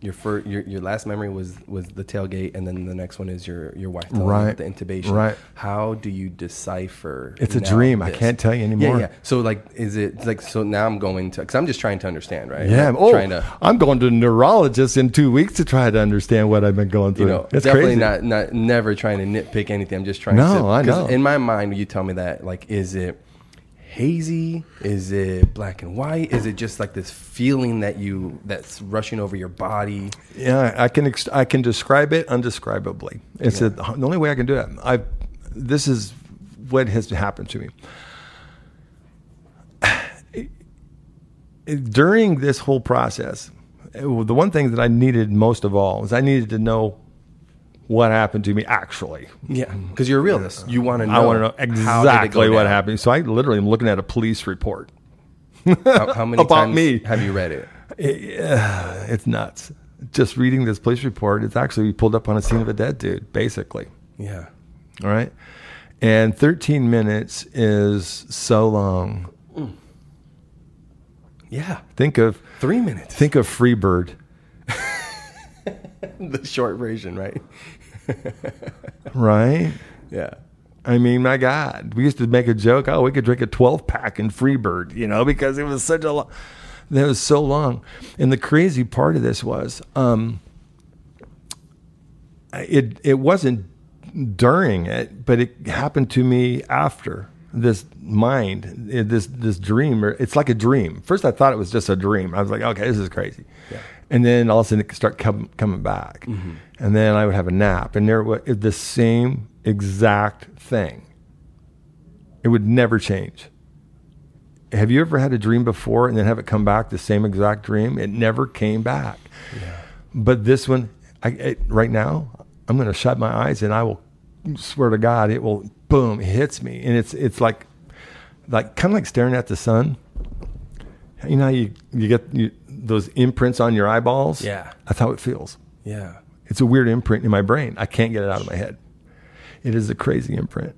your first your your last memory was was the tailgate, and then the next one is your your wife telling you Right. the intubation. Right. How do you decipher? It's a dream. I can't tell you anymore. yeah. So like, is it like so? Now I'm going to because I'm just trying to understand, right? Yeah. Like, Oh, trying to. I'm going to a neurologist in two weeks to try to understand what I've been going through. You know, it's definitely crazy. not, not, never trying to nitpick anything. I'm just trying No, to. I know. In my mind, you tell me that, like, is it hazy? Is it black and white? Is it just like this feeling that you that's rushing over your body? Yeah, I can ex- I can describe it undescribably. It's Yeah. a, the only way I can do it. I this is what has happened to me. during this whole process, the one thing that I needed most of all is I needed to know what happened to me actually. Yeah, because you're a realist. You want to know. I want to know how did it go exactly what down. happened. So I literally am looking at a police report. How, how many About times me. have you read it? Yeah, it's nuts. Just reading this police report, it's actually pulled up on a scene of a dead dude, basically. Yeah. All right. And 13 minutes is so long. Yeah. Think of Three minutes. think of Freebird, the short version, right? right? Yeah. I mean, my God, we used to make a joke. Oh, we could drink a 12 pack in Freebird, you know, because it was such a long, that was so long. And the crazy part of this was, um, it it wasn't during it, but it happened to me after this mind, eh, this this dream. or- It's like a dream. First, I thought it was just a dream. I was like, okay, this is crazy. Yeah. And then all of a sudden, it could start com- coming back, mm-hmm. and then I would have a nap, and there was the same exact thing. It would never change. Have you ever had a dream before and then have it come back the same exact dream? It never came back. But this one, I, it, right now, I'm going to shut my eyes and I will swear to God, it will boom, it hits me, and it's it's like like kind of like staring at the sun. You know, how you you get you, those imprints on your eyeballs. Yeah. that's how it feels. Yeah. It's a weird imprint in my brain. I can't get it out of my head. It is a crazy imprint.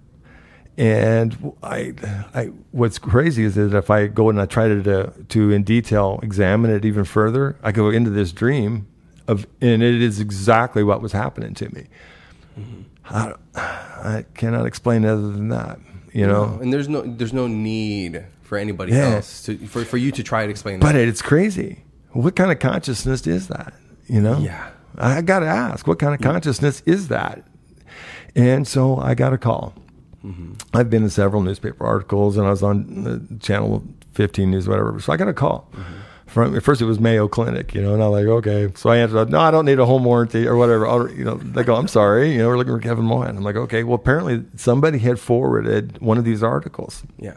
And I, I, what's crazy is that if I go and I try to, to, to in detail examine it even further, I go into this dream of, and it is exactly what was happening to me. Mm-hmm. I, I cannot explain other than that, you know. And there's no there's no need for anybody Yeah. else to for, for you to try to explain that. But that. it's crazy. What kind of consciousness is that? You know? Yeah. I got to ask, what kind of consciousness is that? And so I got a call. Mm-hmm. I've been in several newspaper articles and I was on the channel 15 news, whatever. So I got a call. Mm-hmm. From at first it was Mayo Clinic, you know, and I'm like, okay. So I answered, no, I don't need a home warranty or whatever. I'll, you know, they go, I'm sorry, you know, we're looking for Kevin Mohan. I'm like, okay. Well, apparently somebody had forwarded one of these articles yeah.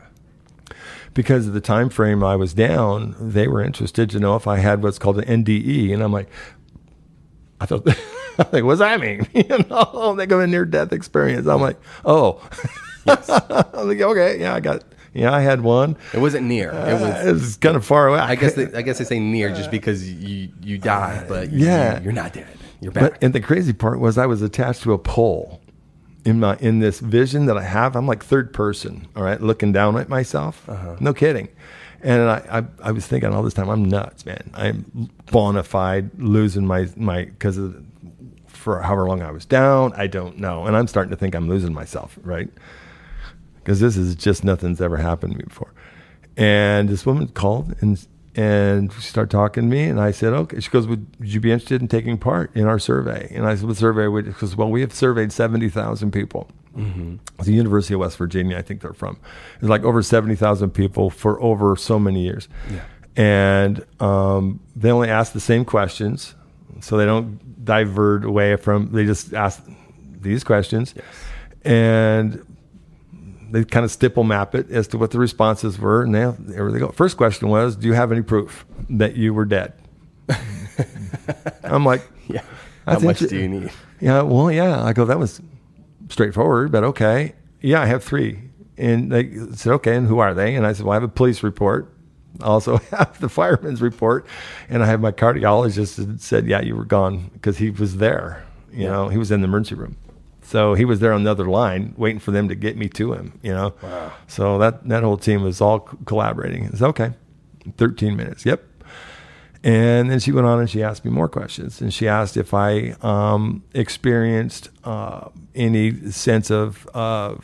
Because of the time frame I was down, they were interested to know if I had what's called an NDE, and I'm like, I thought, I'm like, what's that mean? you know, they go a near death experience. I'm like, oh, I'm like, okay, yeah, I got, yeah, I had one. It wasn't near. It Uh, was. it was kind of far away. I guess they, I guess they say near just because you you died, but yeah. you're not dead. You're back. But and the crazy part was I was attached to a pole in my in this vision that I have. I'm like third person, all right, looking down at myself. Uh-huh. No kidding. And I, I I was thinking all this time, I'm nuts, man. I'm bona fide losing my my because of for however long I was down. I don't know, and I'm starting to think I'm losing myself, right? Because this is just nothing's ever happened to me before. And this woman called and and she started talking to me, and I said, "Okay." She goes, "Would you be interested in taking part in our survey?" And I said, "What survey?" would-" She goes, "Well, we have surveyed seventy thousand people." Mm-hmm. It's the University of West Virginia, I think they're from. It's like over seventy thousand people for over so many years, Yeah. and um, they only ask the same questions, so they don't divert away from. They just ask these questions, and they kind of stipple map it as to what the responses were, and they, there they go. First question was, "Do you have any proof that you were dead?" I'm like, yeah. How much do you need? "Yeah, well, yeah." I go, "That was straightforward, but okay." Yeah, I have three, and they said, "Okay, and who are they?" And I said, "Well, I have a police report." I also have the fireman's report, and I have my cardiologist that said, "Yeah, you were gone," because he was there. You know, he was in the emergency room. So he was there on the other line, waiting for them to get me to him. You know, Wow. so that that whole team was all collaborating. It's okay, thirteen minutes. Yep. And then she went on and she asked me more questions. And she asked if I um, experienced uh, any sense of of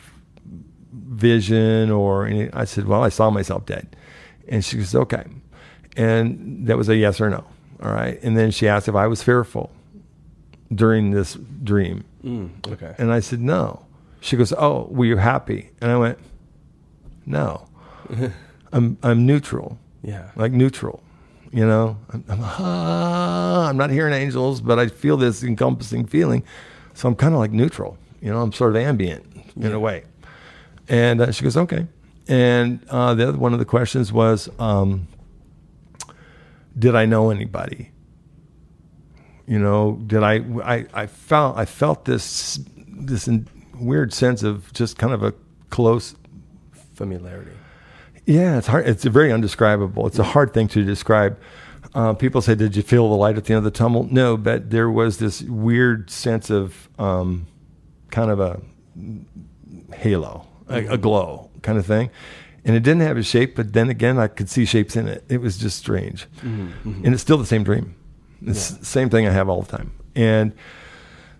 vision or any. I said, well, I saw myself dead. And she goes, okay. And that was a yes or no. All right. And then she asked if I was fearful during this dream. Mm, okay. And I said, no. She goes, oh, were you happy? And I went, no. I'm, I'm neutral, Yeah. like neutral. You know, I'm, I'm, ah, I'm not hearing angels, but I feel this encompassing feeling. So I'm kind of like neutral. You know, I'm sort of ambient in Yeah. a way. And uh, she goes, okay. And uh, the other one of the questions was, um, did I know anybody? You know, did I, I? I felt I felt this this weird sense of just kind of a close Familiarity. yeah, it's hard. It's very undescribable. It's a hard thing to describe. Uh, people say, "Did you feel the light at the end of the tunnel?" No, but there was this weird sense of um, kind of a halo, a, a glow kind of thing, and it didn't have a shape. But then again, I could see shapes in it. It was just strange, and it's still the same dream. It's the same thing I have all the time, and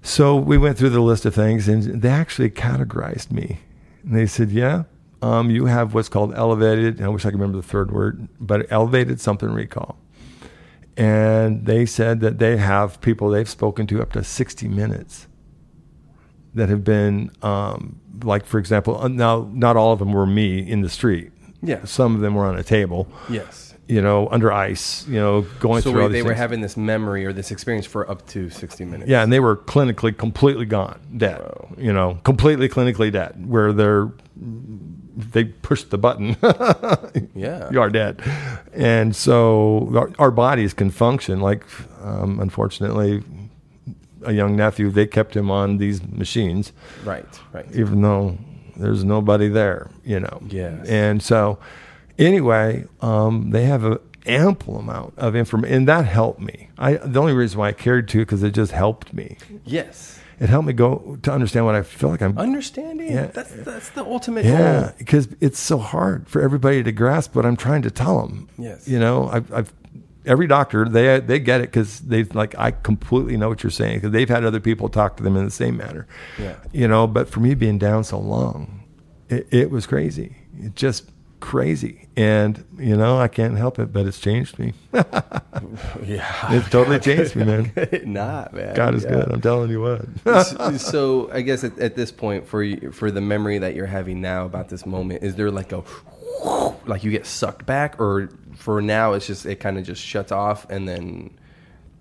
so we went through the list of things, and they actually categorized me. And they said, "Yeah, um, you have what's called elevated. And I wish I could remember the third word, but elevated something recall." And they said that they have people they've spoken to up to sixty minutes that have been, um, like for example, uh, now not all of them were me in the street. Yeah. Some of them were on a table, Yes. You know, under ice, you know, going So through these they were having this memory or this experience for up to 60 minutes. Yeah, and they were clinically completely gone, dead. Wow. You know, completely clinically dead, where they're they pushed the button, Yeah. you are dead. And so our, our bodies can function. Like, um, unfortunately, a young nephew, they kept him on these machines, Right. Right. even though there's nobody there. You know. Yeah. And so, anyway, um, they have an ample amount of information, and that helped me. I the only reason why I cared to because it just helped me. Yes. It helped me go to understand what I feel like I'm. Understanding. Yeah. That's that's the ultimate yeah, goal. because it's so hard for everybody to grasp what I'm trying to tell them. Yes. You know, I've, I've every doctor they they get it because they like I completely know what you're saying because they've had other people talk to them in the same manner. Yeah. You know, but for me being down so long, it, it was crazy. It just crazy, and you know I can't help it, but it's changed me. Yeah. It's totally changed me, man. Not man. God is Yeah. good. I'm telling you what. so, I guess at, at this point, for you, for the memory that you're having now about this moment, is there like a like you get sucked back, or for now it's just it kind of just shuts off, and then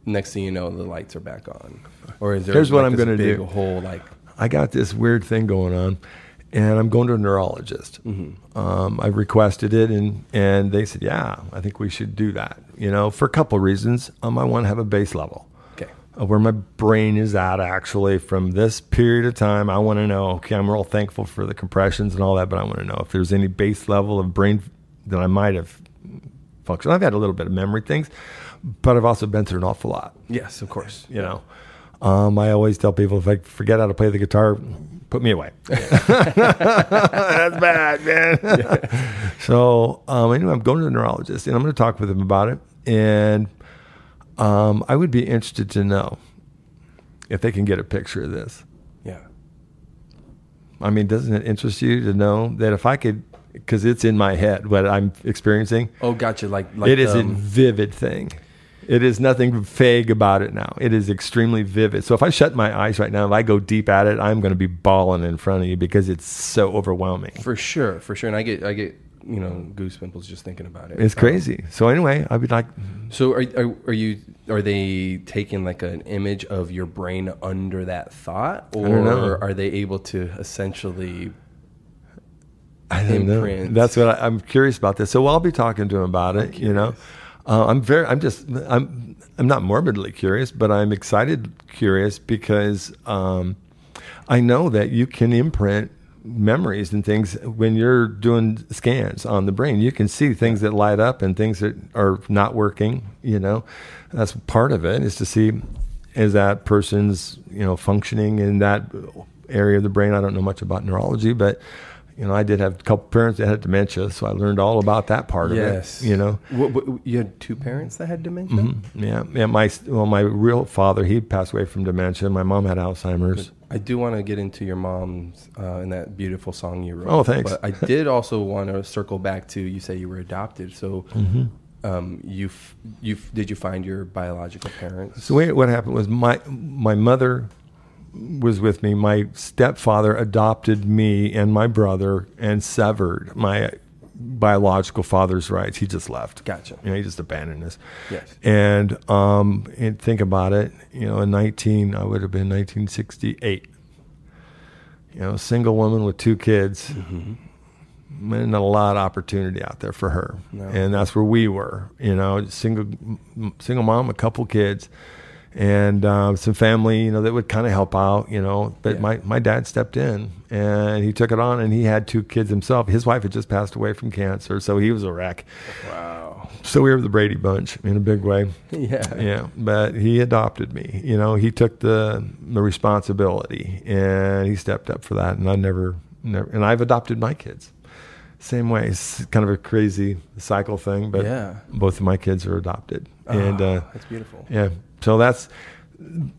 next thing you know the lights are back on, or is there? Here's what I'm gonna big do. Whole like I got this weird thing going on, and I'm going to a neurologist. Um, I requested it, and and they said, yeah, I think we should do that. You know, for a couple of reasons. Um, I want to have a base level okay, of where my brain is at actually from this period of time. I want to know. Okay, I'm real thankful for the compressions and all that, but I want to know if there's any base level of brain that I might have functioned. I've had a little bit of memory things, but I've also been through an awful lot yes, of course, you know. Um, I always tell people if I forget how to play the guitar, put me away. That's bad, man. so um, anyway, I'm going to the neurologist and I'm going to talk with him about it. And um, I would be interested to know if they can get a picture of this. yeah, I mean, doesn't it interest you to know that if I could, because it's in my head what I'm experiencing, oh, gotcha, like like it is a um, vivid thing. It is nothing vague about it now. It is extremely vivid. So if I shut my eyes right now, if I go deep at it, I'm going to be bawling in front of you because it's so overwhelming. for sure, for sure, and I get I get you know goosebumps just thinking about it. It's Um, crazy. So anyway, I'd be like, So are, are are you are they taking like an image of your brain under that thought, or are they able to essentially? I don't know. That's what I, I'm curious about this. So I'll be talking to him about it. You know, uh, I'm very. I'm just. I'm. I'm not morbidly curious, but I'm excited curious because um, I know that you can imprint memories and things when you're doing scans on the brain. You can see things that light up and things that are not working. You know, that's part of it is to see is that person's you know functioning in that area of the brain. I don't know much about neurology, but you know, I did have a couple parents that had dementia, so I learned all about that part Yes, of it. You know, What, what, you had two parents that had dementia. Mhm. yeah, yeah. My well, my real father he passed away from dementia. My mom had Alzheimer's. I do want to get into your mom's uh, and that beautiful song you wrote. Oh, thanks. But I did also want to circle back to you say you were adopted. So, Mm-hmm. um, you you did you find your biological parents? So what happened was my my mother was with me. My stepfather adopted me and my brother and severed my biological father's rights. He just left. Gotcha. You know, he just abandoned us. Yes. And um, and think about it. You know, in nineteen, I would have been nineteen sixty eight. You know, single woman with two kids. and a lot of opportunity out there for her, No. and that's where we were. You know, single single mom, a couple kids, and um, some family. You know, that would kind of help out. You know, but Yeah. my my dad stepped in and he took it on, and he had two kids himself. His wife had just passed away from cancer, so he was a wreck. Wow. So we were the Brady Bunch in a big way. Yeah. Yeah, but he adopted me. You know, he took the the responsibility and he stepped up for that. And I never, never, and I've adopted my kids. Same way. It's kind of a crazy cycle thing, but Yeah. both of my kids are adopted. and Ah, uh, that's beautiful. yeah, so that's,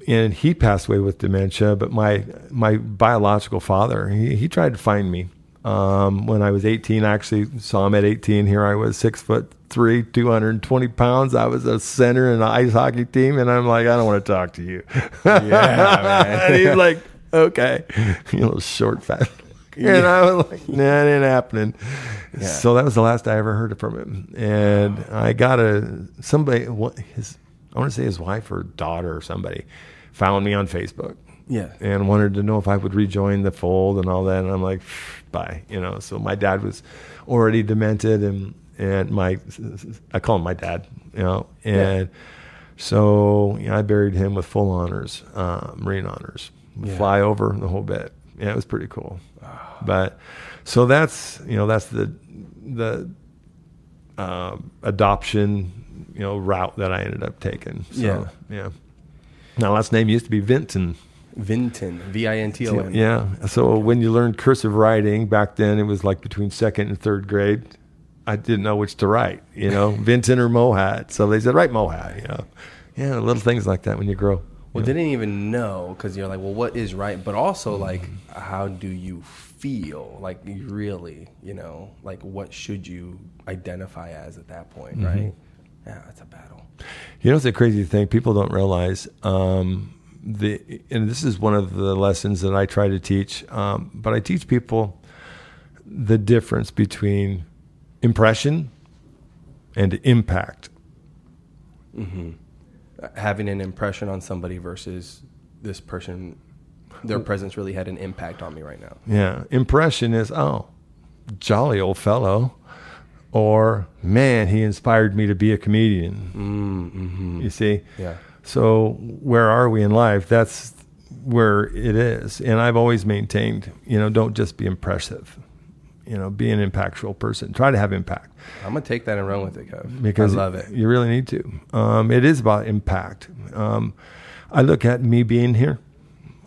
and he passed away with dementia. But my my biological father, he he tried to find me. Um, when I was 18, I actually saw him at 18. Here I was, six foot three, 220 pounds. I was a center in an ice hockey team, and I'm like, I don't want to talk to you. man. and he's like, okay, you little short fat. And I was like, nah, it ain't happening. Yeah. So that was the last I ever heard from him. And I got a somebody, what his, I want to say his wife or daughter or somebody, found me on Facebook Yeah. and wanted to know if I would rejoin the fold and all that. And I'm like, bye, you know. So my dad was already demented, and and my I call him my dad, you know, and so you know, I buried him with full honors, uh, Marine honors, Yeah. fly over the whole bit. Yeah, it was pretty cool. But so that's you know that's the the uh, adoption you know route that I ended up taking. So, Yeah. yeah. Now last name used to be Vinton. Vinton. V I N T O N. Yeah. So when you learned cursive writing back then, it was like between second and third grade. I didn't know which to write, you know, Vinton or Mohat. So they said, write Mohat, you know. Yeah, little things like that when you grow. Well, know. didn't even know because you're like, well, what is right? But also, like, how do you feel? Like, really, you know, like, what should you identify as at that point, Mm-hmm. right? Yeah, it's a battle. You know, it's a crazy thing. People don't realize. Um, the and this is one of the lessons that I try to teach. Um, but I teach people the difference between impression and impact. Uh, Having an impression on somebody versus this person, their presence really had an impact on me right now. Yeah, impression is oh, jolly old fellow, or man, he inspired me to be a comedian. Mm-hmm. You see, Yeah. So where are we in life? That's where it is. And I've always maintained, you know, don't just be impressive. You know, be an impactful person. Try to have impact I'm gonna take that and run with it, Kev. because I love it. You really need to. Um, it is about impact. Um, I look at me being here.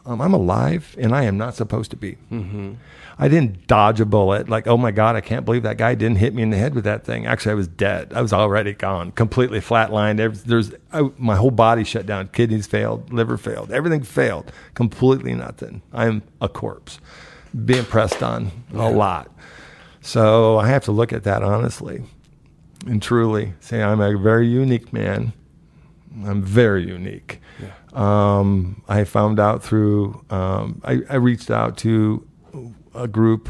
Um, I'm alive, and I am not supposed to be. Mm-hmm. I didn't dodge a bullet. Like, oh my God, I can't believe that guy didn't hit me in the head with that thing. Actually, I was dead. I was already gone, completely flatlined. There's I, my whole body shut down. Kidneys failed, liver failed, everything failed. Completely nothing. I'm a corpse, being pressed on a lot. So I have to look at that honestly and truly say I'm a very unique man. I'm very unique. Um, I found out through um, I, I reached out to a group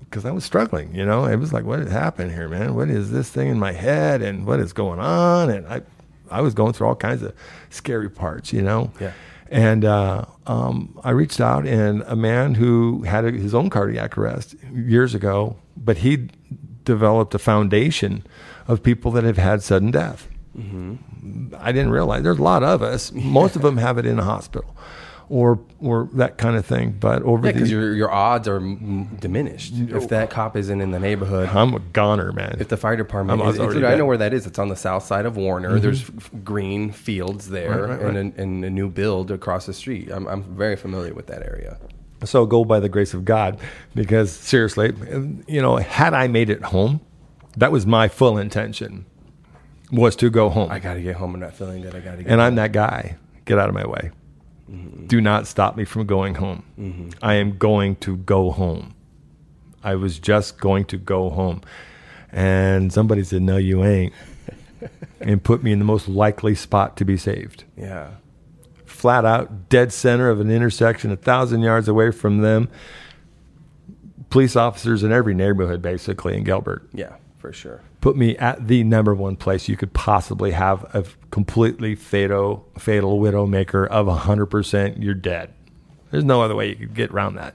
because I was struggling. You know, it was like, what happened here, man? What is this thing in my head, and what is going on? And I, I was going through all kinds of scary parts. You know. Yeah. And uh, um, I reached out, and a man who had a, his own cardiac arrest years ago, but he developed a foundation of people that have had sudden death. I didn't realize there's a lot of us. Most of them have it in a hospital, or or that kind of thing. But over Yeah, the because your your odds are mm, diminished if that cop isn't in the neighborhood. I'm a goner, man. If the fire department, I'm is, I know where that is. It's on the south side of Warner. There's f- green fields there Right, right, And, a, and a new build across the street. I'm, I'm very familiar with that area. so go by the grace of God, because seriously, you know, had I made it home, that was my full intention, was to go home. I got to get home I'm not feeling that I got to get. and I'm that guy. Get out of my way. Mm-hmm. Do not stop me from going home. Mm-hmm. I am going to go home. I was just going to go home. And somebody said, No, you ain't. and put me in the most likely spot to be saved. Yeah. Flat out, dead center of an intersection, a thousand yards away from them. Police officers in every neighborhood, basically, in Gilbert Yeah, for sure. Put me at the number one place you could possibly have a completely fatal fatal widow maker of 100% you're dead there's no other way you could get around that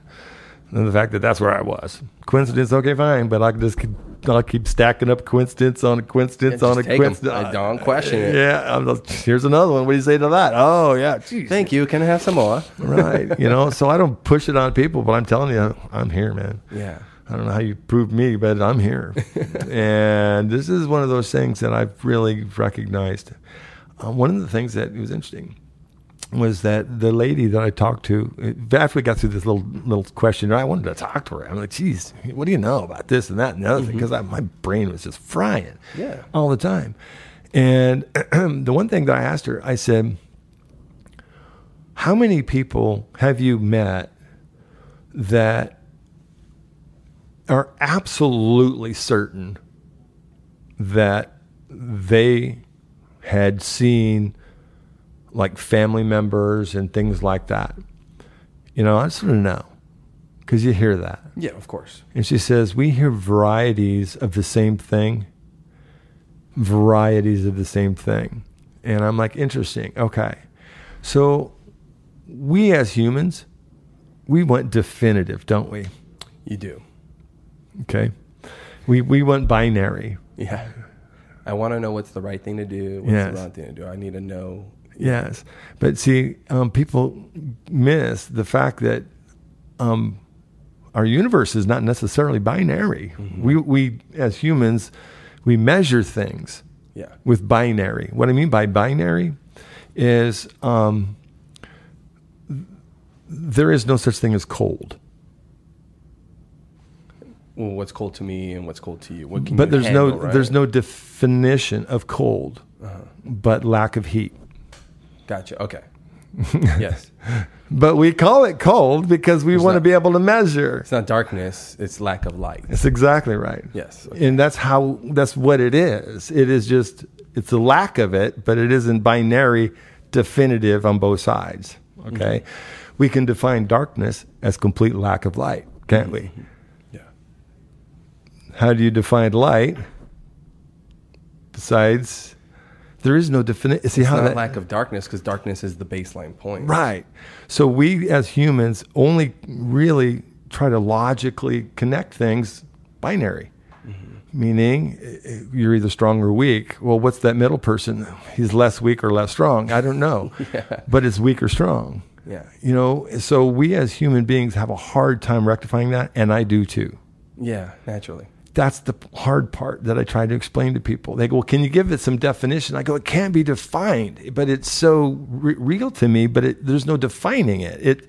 And the fact that that's where I was. Coincidence, okay, fine, but I just keep, I'll keep stacking up coincidence on a coincidence Yeah, on a coincidence. I don't question it. Yeah, I'm just, here's another one. What do you say to that? Oh, yeah, geez. Thank you. Can I have some more? right. You know, so I don't push it on people, but I'm telling you, I'm here, man. Yeah. I don't know how you proved me, but I'm here. and this is one of those things that I've really recognized. Uh, one of the things that was interesting was that the lady that I talked to, after we got through this little little question, I wanted to talk to her. I'm like, geez, what do you know about this and that and the other thing? Because my brain was just frying Yeah. all the time. And the one thing that I asked her, I said, how many people have you met that are absolutely certain that they had seen like family members and things like that? You know, I just want to know because you hear that. Yeah, of course. And she says, We hear varieties of the same thing, varieties of the same thing. And I'm like, Interesting. Okay. So we as humans, we want definitive, don't we? You do. Okay. We, we want binary. Yeah. I want to know what's the right thing to do. What's Yes. the wrong thing to do? I need to know. Yes. But see, um, people miss the fact that um, our universe is not necessarily binary. We, we, as humans, we measure things Yeah. with binary. What I mean by binary is um, there is no such thing as cold. Well, what's cold to me and what's cold to you? What can But you there's handle, no right? there's no definition of cold, uh-huh. but lack of heat. Gotcha. Okay. yes. But we call it cold because we There's want to be able to measure. It's not darkness. It's lack of light. That's exactly right. Yes. Okay. And that's how that's what it is. It is just it's a lack of it, but it isn't binary definitive on both sides. Mm-hmm. Okay. We can define darkness as complete lack of light, can't mm-hmm. we? Yeah. How do you define light? Besides there is no definite see It's how not that lack of darkness because darkness is the baseline point. Right. So we as humans only really try to logically connect things binary. Meaning eh, you're either strong or weak. Well, what's that middle person? He's less weak or less strong. I don't know. But it's weak or strong. Yeah. You know, so we as human beings have a hard time rectifying that, and I do too. Yeah. Naturally. That's the hard part that I try to explain to people. They go, well, "Can you give it some definition?" I go, "It can't be defined, but it's so re- real to me. But it, there's no defining it. It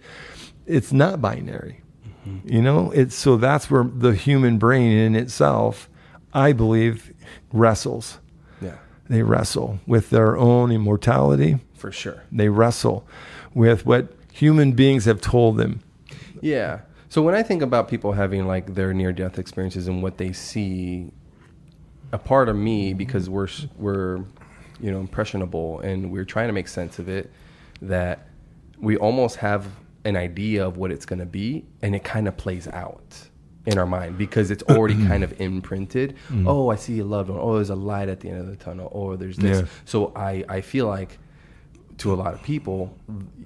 it's not binary. Mm-hmm. You know, it's so that's where the human brain in itself, I believe, wrestles. Yeah. They wrestle with their own immortality. For sure. They wrestle with what human beings have told them. Yeah. So when I think about people having like their near death experiences and what they see, a part of me mm-hmm. because we're we're you know impressionable and we're trying to make sense of it that we almost have an idea of what it's going to be and it kind of plays out in our mind because it's already mm-hmm. kind of imprinted. Mm-hmm. Oh, I see a loved one. Oh, there's a light at the end of the tunnel. Oh, there's this. Yeah. So I I feel like to a lot of people,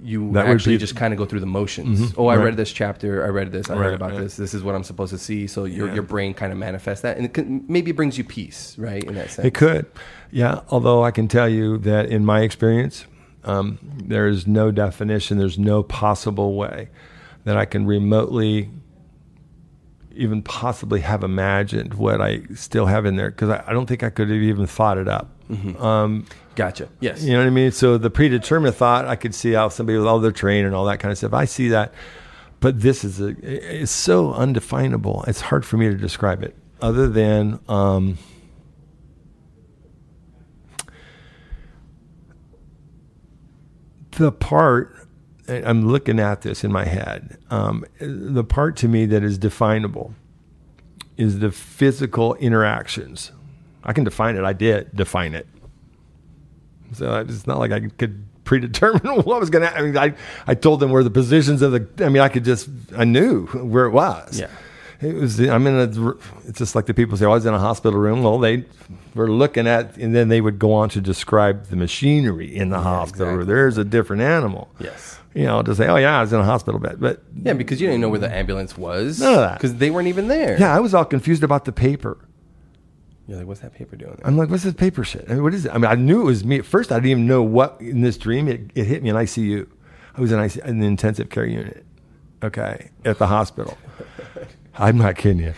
you That actually just kind of go through the motions. Mhm. Oh, I Right. read this chapter. I read this. I read about right. this. This is what I'm supposed to see. So your Yeah. your brain kind of manifests that, and it can, maybe it brings you peace, right? In that sense, It could, yeah. Although I can tell you that in my experience, um, there is no definition, there's no possible way that I can remotely even possibly have imagined what I still have in there because I, I don't think I could have even thought it up. Um, Gotcha. Yes. you know what I mean? So the predetermined thought, I could see how somebody with all their train and all that kind of stuff. I see that, but this is a, it's so undefinable. It's hard for me to describe it, other than um, the part. I'm looking at this in my head. Um, the part to me that is definable is the physical interactions. I can define it. I did define it. So it's not like I could predetermine what was going to. I mean, I I told them where the positions of the. I mean, I could just. I knew where it was. Yeah. It was. I'm in a. It's just like the people say, "Oh, I was in a hospital room." Well, they were looking at, and then they would go on to describe the machinery in the hospital. exactly. There's a different animal. Yes. You know, to say, "Oh yeah, I was in a hospital bed," but Yeah, because you didn't know where the ambulance was. None of that. Because they weren't even there. yeah, I was all confused about the paper. You're like, what's that paper doing? There? I'm like, "What's this paper shit? I mean, what is it?" I mean, I knew it was me at first. I didn't even know what in this dream. It, it hit me in ICU. I was in, ICU, in the intensive care unit. Okay, at the hospital. I'm not kidding you.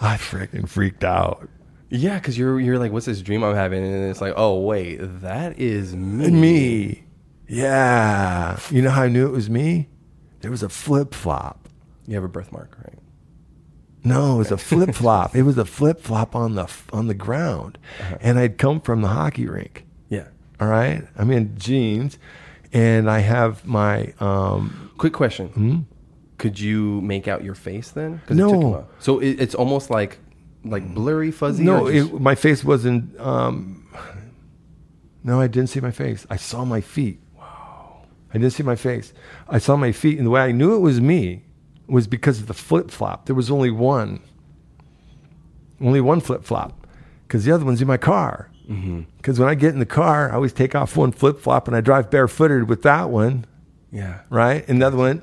I freaking freaked out. Yeah, because you're you're like, what's this dream I'm having? And it's like, oh wait, that is me. Me. Yeah. You know how I knew it was me? There was a flip flop. You have a birthmark, right? No, it was a flip flop. it was a flip flop on the on the ground, and I'd come from the hockey rink. Yeah. All right, I'm in jeans, and I have my um, Quick question. Hmm? Could you make out your face then? No. It took a while. So it, it's almost like like blurry, fuzzy. no, just- it, my face wasn't. Um, no, I didn't see my face. I saw my feet. Wow. I didn't see my face. I saw my feet, and the way I knew it was me was because of the flip flop. There was only one. Only one flip flop, because the other one's in my car. Mm-hmm. Because when I get in the car, I always take off one flip flop and I drive barefooted with that one, yeah. right? And the other one.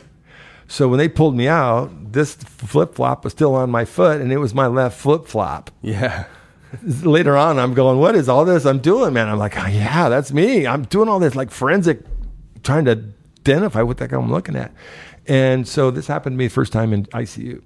So when they pulled me out, this flip flop was still on my foot, and it was my left flip flop Yeah. later on, I'm going, what is all this I'm doing, man? I'm like, oh, yeah, that's me. I'm doing all this like forensic, trying to identify what the heck I'm looking at. And so this happened to me the first time in ICU.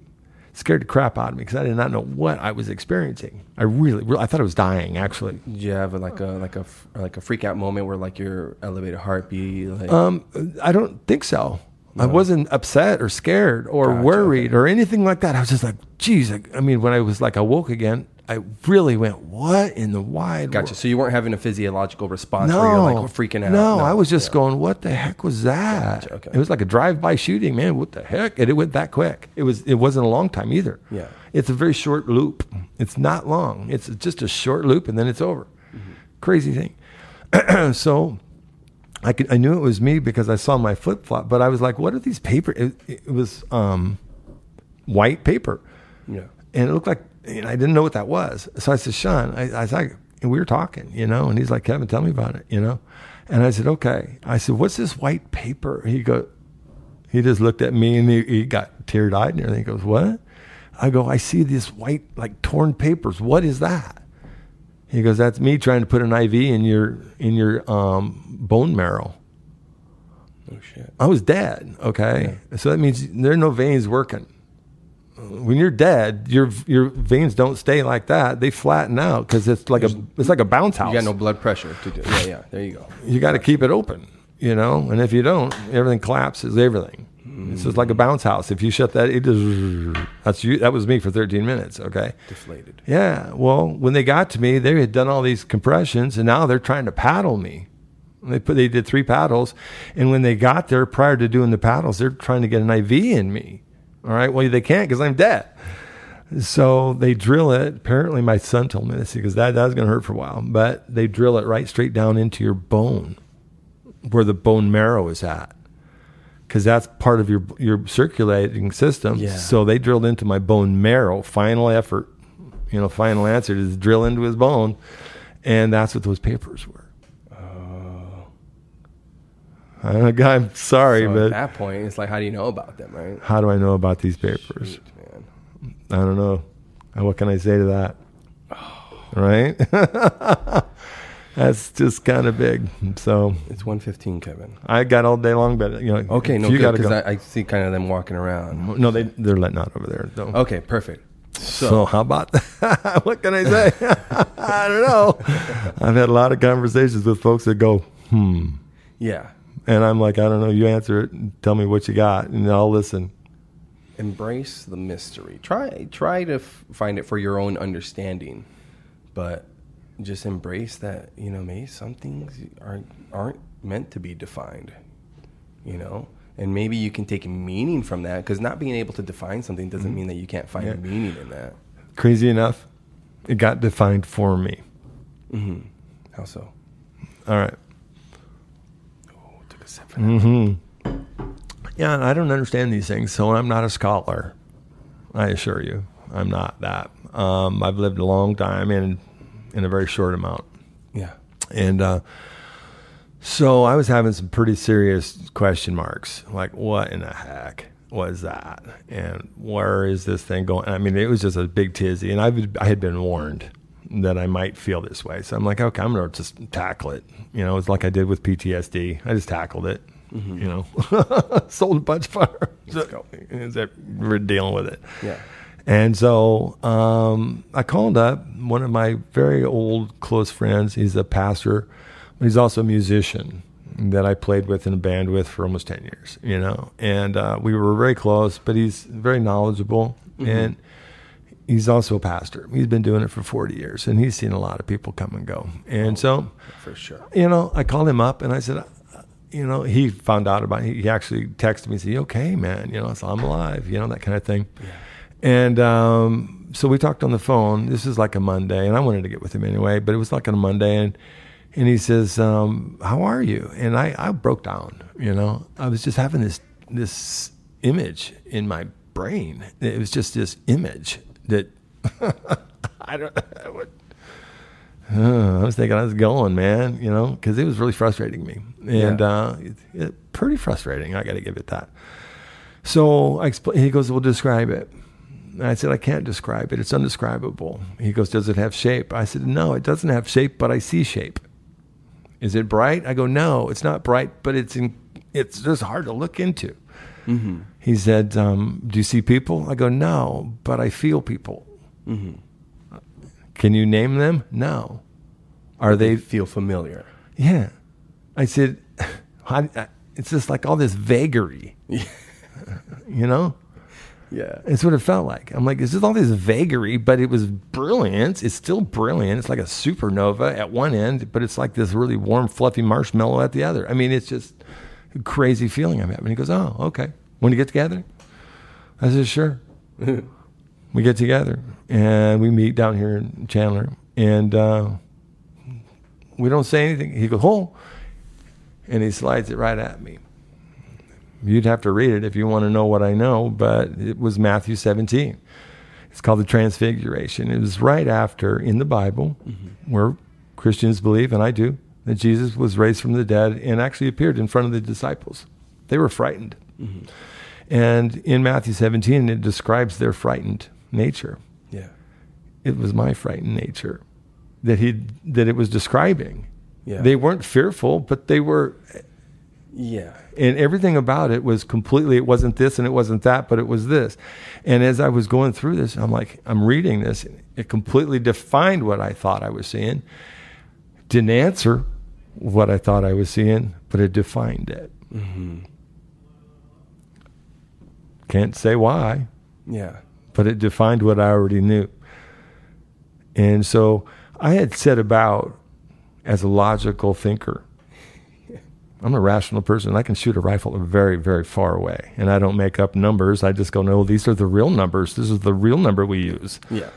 Scared the crap out of me because I did not know what I was experiencing. I really, really, I thought I was dying actually. Did you have a, like a like a like a freak out moment where like your elevated heartbeat? Like, Um, I don't think so. I wasn't upset or scared or Gotcha, worried or anything like that. I was just like, geez. I, I mean, when I was like awoke again, I really went, what in the wide gotcha. world? So you weren't having a physiological response where you're like freaking out. No, I was just Yeah. going, what the heck was that? Gotcha, okay. It was like a drive-by shooting, man. What the heck? And it went that quick. It was. It wasn't a long time either. Yeah. It's a very short loop. It's not long. It's just a short loop, and then it's over. Mm-hmm. Crazy thing. so. I could, I knew it was me because I saw my flip flop, but I was like, "What are these paper?" It, it was um, white paper, Yeah. and it looked like and I didn't know what that was. So I said, Sean, I, I was like, and we were talking, you know, and he's like, Kevin, tell me about it, you know. And I said, okay. I said, what's this white paper? He go, he just looked at me and he, he got teared eyed and everything. He goes, what? I go, I see this white like torn papers. What is that? He goes, that's me trying to put an IV in your in your um, bone marrow. Oh shit. I was dead. Okay, so that means there are no veins working. When you're dead, your your veins don't stay like that; they flatten out because it's like a it's like a bounce house. You got no blood pressure to do. Yeah, yeah. There you go. You got to keep it open, you know. And if you don't, everything collapses. Everything. It's just like a mm. bounce house. If you shut that, it just that's you. That was me for 13 minutes. Okay. Deflated. Yeah. Well, when they got to me, they had done all these compressions, and now they're trying to paddle me. They put they did three paddles, and when they got there, prior to doing the paddles, they're trying to get an IV in me. All right. Well, they can't because I'm dead. So they drill it. Apparently, my son told me this because that, that was going to hurt for a while. But they drill it right straight down into your bone, where the bone marrow is at, because that's part of your your circulating system. Yeah. So they drilled into my bone marrow. Final effort, you know, final answer is drill into his bone, and that's what those papers were. Oh. I'm sorry, So but at that point, it's like, how do you know about them, right? how do I know about these papers? Shoot, man. I don't know. What can I say to that? Right? That's just kind of big. So It's 115, Kevin. I got all day long, but you know, Okay, no, you good gotta because go. I, I see kind of them walking around. no, they they're letting out over there. Though. Okay, perfect. So, So, how about that? what can I say? I don't know. I've had a lot of conversations with folks that go, hmm, yeah, and I'm like, I don't know. You answer it. And tell me what you got, and I'll listen. embrace the mystery. Try try to f- find it for your own understanding, but just embrace that. You know, maybe some things aren't aren't meant to be defined. You know, and maybe you can take meaning from that because not being able to define something doesn't mean that you can't find Mm-hmm. Yeah. meaning in that. Crazy enough, it got defined for me. hmm How so? All right. Oh, took a sip for that. hmm Yeah, and I don't understand these things, so I'm not a scholar. I assure you, I'm not that. Um, I've lived a long time in in a very short amount, Yeah. and uh, so I was having some pretty serious question marks, like what in the heck was that, and where is this thing going? I mean, it was just a big tizzy, and I I had been warned that I might feel this way, so I'm like, okay, I'm gonna just tackle it. You know, it's like I did with PTSD. I just tackled it. You know, sold a bunch of. Let's go. That we're dealing with it. Yeah. And so um, I called up one of my very old close friends. He's a pastor, but he's also a musician that I played with in a band with for almost 10 years, you know. And uh, we were very close, but he's very knowledgeable. And he's also a pastor. He's been doing it for 40 years, and he's seen a lot of people come and go. And so For sure. you know, I called him up and I said, you know, he found out about it. He actually texted me and said, okay, man? You know, so I'm alive, you know, that kind of thing. Yeah. And um, so we talked on the phone. This is like a Monday, and I wanted to get with him anyway, but it was like on a Monday. And, and he says, um, how are you? And I, I broke down, you know, I was just having this, this image in my brain. It was just this image that I don't I would, uh, I was thinking I was going, man, you know, because it was really frustrating me, and Yeah. uh, it, it- pretty frustrating. I got to give it that. So I expl- he goes, "Well, describe it." And I said, "I can't describe it. It's undescribable." He goes, "Does it have shape?" I said, "No, it doesn't have shape, but I see shape." Is it bright? I go, "No, it's not bright, but it's in, it's just hard to look into." He said, um, "Do you see people?" I go, "No, but I feel people." Can you name them? No. Are They they? feel familiar. Yeah. I said, it's just like all this vagary, you know? Yeah. It's what it felt like. I'm like, it's just all this vagary, but it was brilliant. It's still brilliant. It's like a supernova at one end, but it's like this really warm, fluffy marshmallow at the other. I mean, it's just a crazy feeling I'm having. He goes, oh, okay. When you get together? I said, sure. we get together and we meet down here in Chandler, and uh, we don't say anything. He goes, oh, and he slides it right at me. You'd have to read it if you want to know what I know, but it was Matthew 17. It's called the Transfiguration. It was right after in the Bible where Christians believe, and I do, that Jesus was raised from the dead and actually appeared in front of the disciples. They were frightened. And in Matthew 17, it describes their frightened nature. Yeah. It was my frightened nature that he that it was describing. Yeah. They weren't fearful, but they were Yeah. and everything about it was completely it wasn't this and it wasn't that but it was this and as i was going through this i'm like i'm reading this it completely defined what i thought i was seeing didn't answer what i thought i was seeing but it defined it mm-hmm. Can't say why Yeah. but it defined what I already knew. And so I had set about as a logical thinker. I'm a rational person. I can shoot a rifle very, very far away. And I don't make up numbers. I just go, no, these are the real numbers. This is the real number we use. Yeah.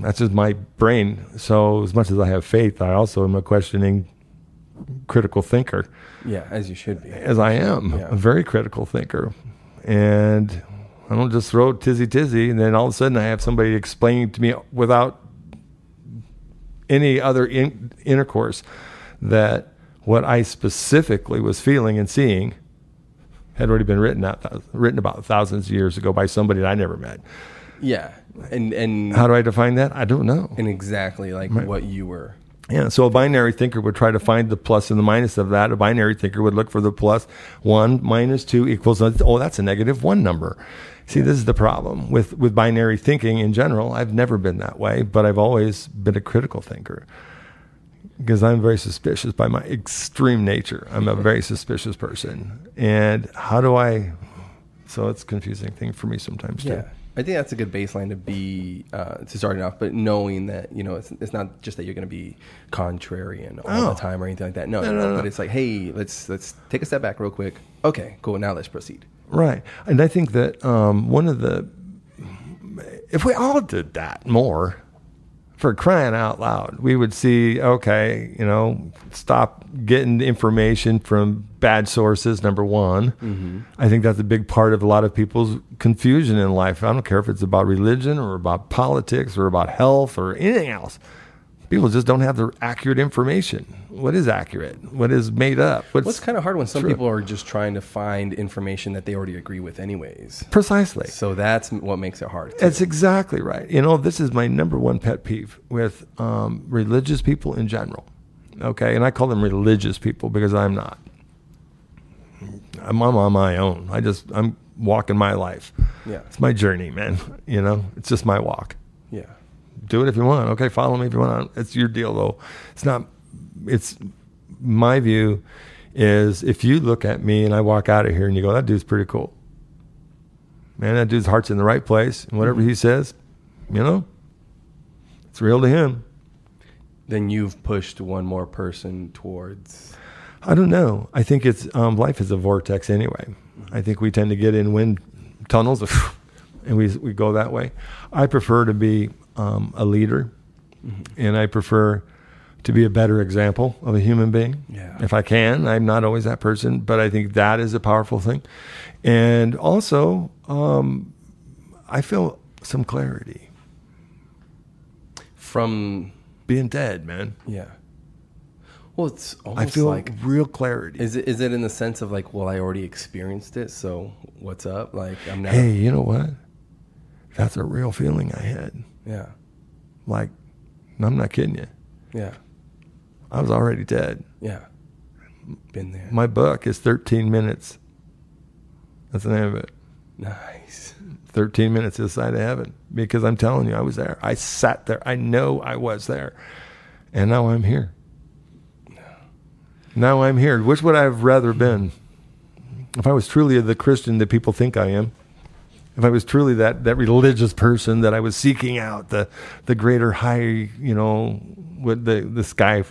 That's just my brain. So, as much as I have faith, I also am a questioning critical thinker. Yeah. As you should be. as I am, Yeah. a very critical thinker. And I don't just throw tizzy tizzy and then all of a sudden I have somebody explaining to me without any other in, intercourse that what I specifically was feeling and seeing had already been written out, written about thousands of years ago by somebody that I never met. Yeah. And and How do I define that? I don't know. and exactly like what you were. Yeah, so a binary thinker would try to find the plus and the minus of that. A binary thinker would look for the plus one minus two equals oh that's a negative one number. See, this is the problem with with binary thinking in general. I've never been that way, but I've always been a critical thinker because I'm very suspicious by my extreme nature. I'm a very suspicious person, and how do I? So it's a confusing thing for me sometimes too. I think that's a good baseline to be uh, to start it off, but knowing that you know it's, it's not just that you're going to be contrarian all Oh. the time or anything like that. No, no, no, no. but it's like, hey, let's let's take a step back real quick. Okay, cool. Now let's proceed. Right. And I think that um, one of the, if we all did that more, for crying out loud. We would see, okay, you know, stop getting information from bad sources, number one. I think that's a big part of a lot of people's confusion in life. I don't care if it's about religion or about politics or about health or anything else. People just don't have the accurate information. What is accurate? What is made up? What's it's kind of hard when some true? people are just trying to find information that they already agree with, anyways. precisely? So that's what makes it hard. too. That's exactly right. You know, this is my number one pet peeve with um, religious people in general. Okay, and I call them religious people because I'm not. I'm on my own. I just I'm walking my life. Yeah. It's my journey, man. You know, it's just my walk. Yeah. Do it if you want. Okay, follow me if you want. It's your deal, though. It's not. It's my view is if you look at me and I walk out of here and you go, that dude's pretty cool. Man, that dude's heart's in the right place, and whatever he mm-hmm. says, you know, it's real to him. Then you've pushed one more person towards. I don't know. I think it's um, life is a vortex anyway. I think we tend to get in wind tunnels, and we we go that way. I prefer to be um, a leader, and I prefer to be a better example of a human being. Yeah. If I can, I'm not always that person, but I think that is a powerful thing. And also, um, I feel some clarity From. being dead, man. Yeah. Well, it's I feel like. real clarity. Is it is it in the sense of like, well, I already experienced it, so what's up? Like, I'm not. hey, you know what? That's a real feeling I had. Yeah. Like, I'm not kidding you. Yeah. I was already dead. Yeah. Been there. My book is 13 minutes. That's the name of it. Nice. 13 minutes this side of heaven. Because I'm telling you, I was there. I sat there. I know I was there. And now I'm here. Now I'm here. Which would I have rather been? If I was truly the Christian that people think I am, if I was truly that, that religious person that I was seeking out, the, the greater high, you know, what the, the sky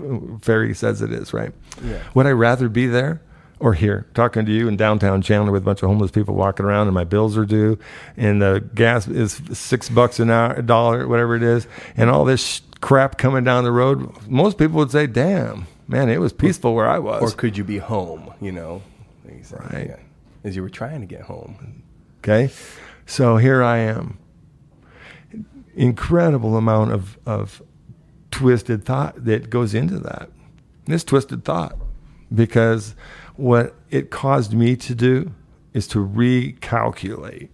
fairy says it is, right? Yeah. Would I rather be there or here talking to you in downtown Chandler with a bunch of homeless people walking around and my bills are due and the gas is six bucks an hour, a dollar, whatever it is, and all this sh- crap coming down the road? Most people would say, damn, man, it was peaceful where I was. Or could you be home? You know. Exactly. Right. Yeah. As you were trying to get home. Okay. So here I am. Incredible amount of, of twisted thought that goes into that. This twisted thought. Because what it caused me to do is to recalculate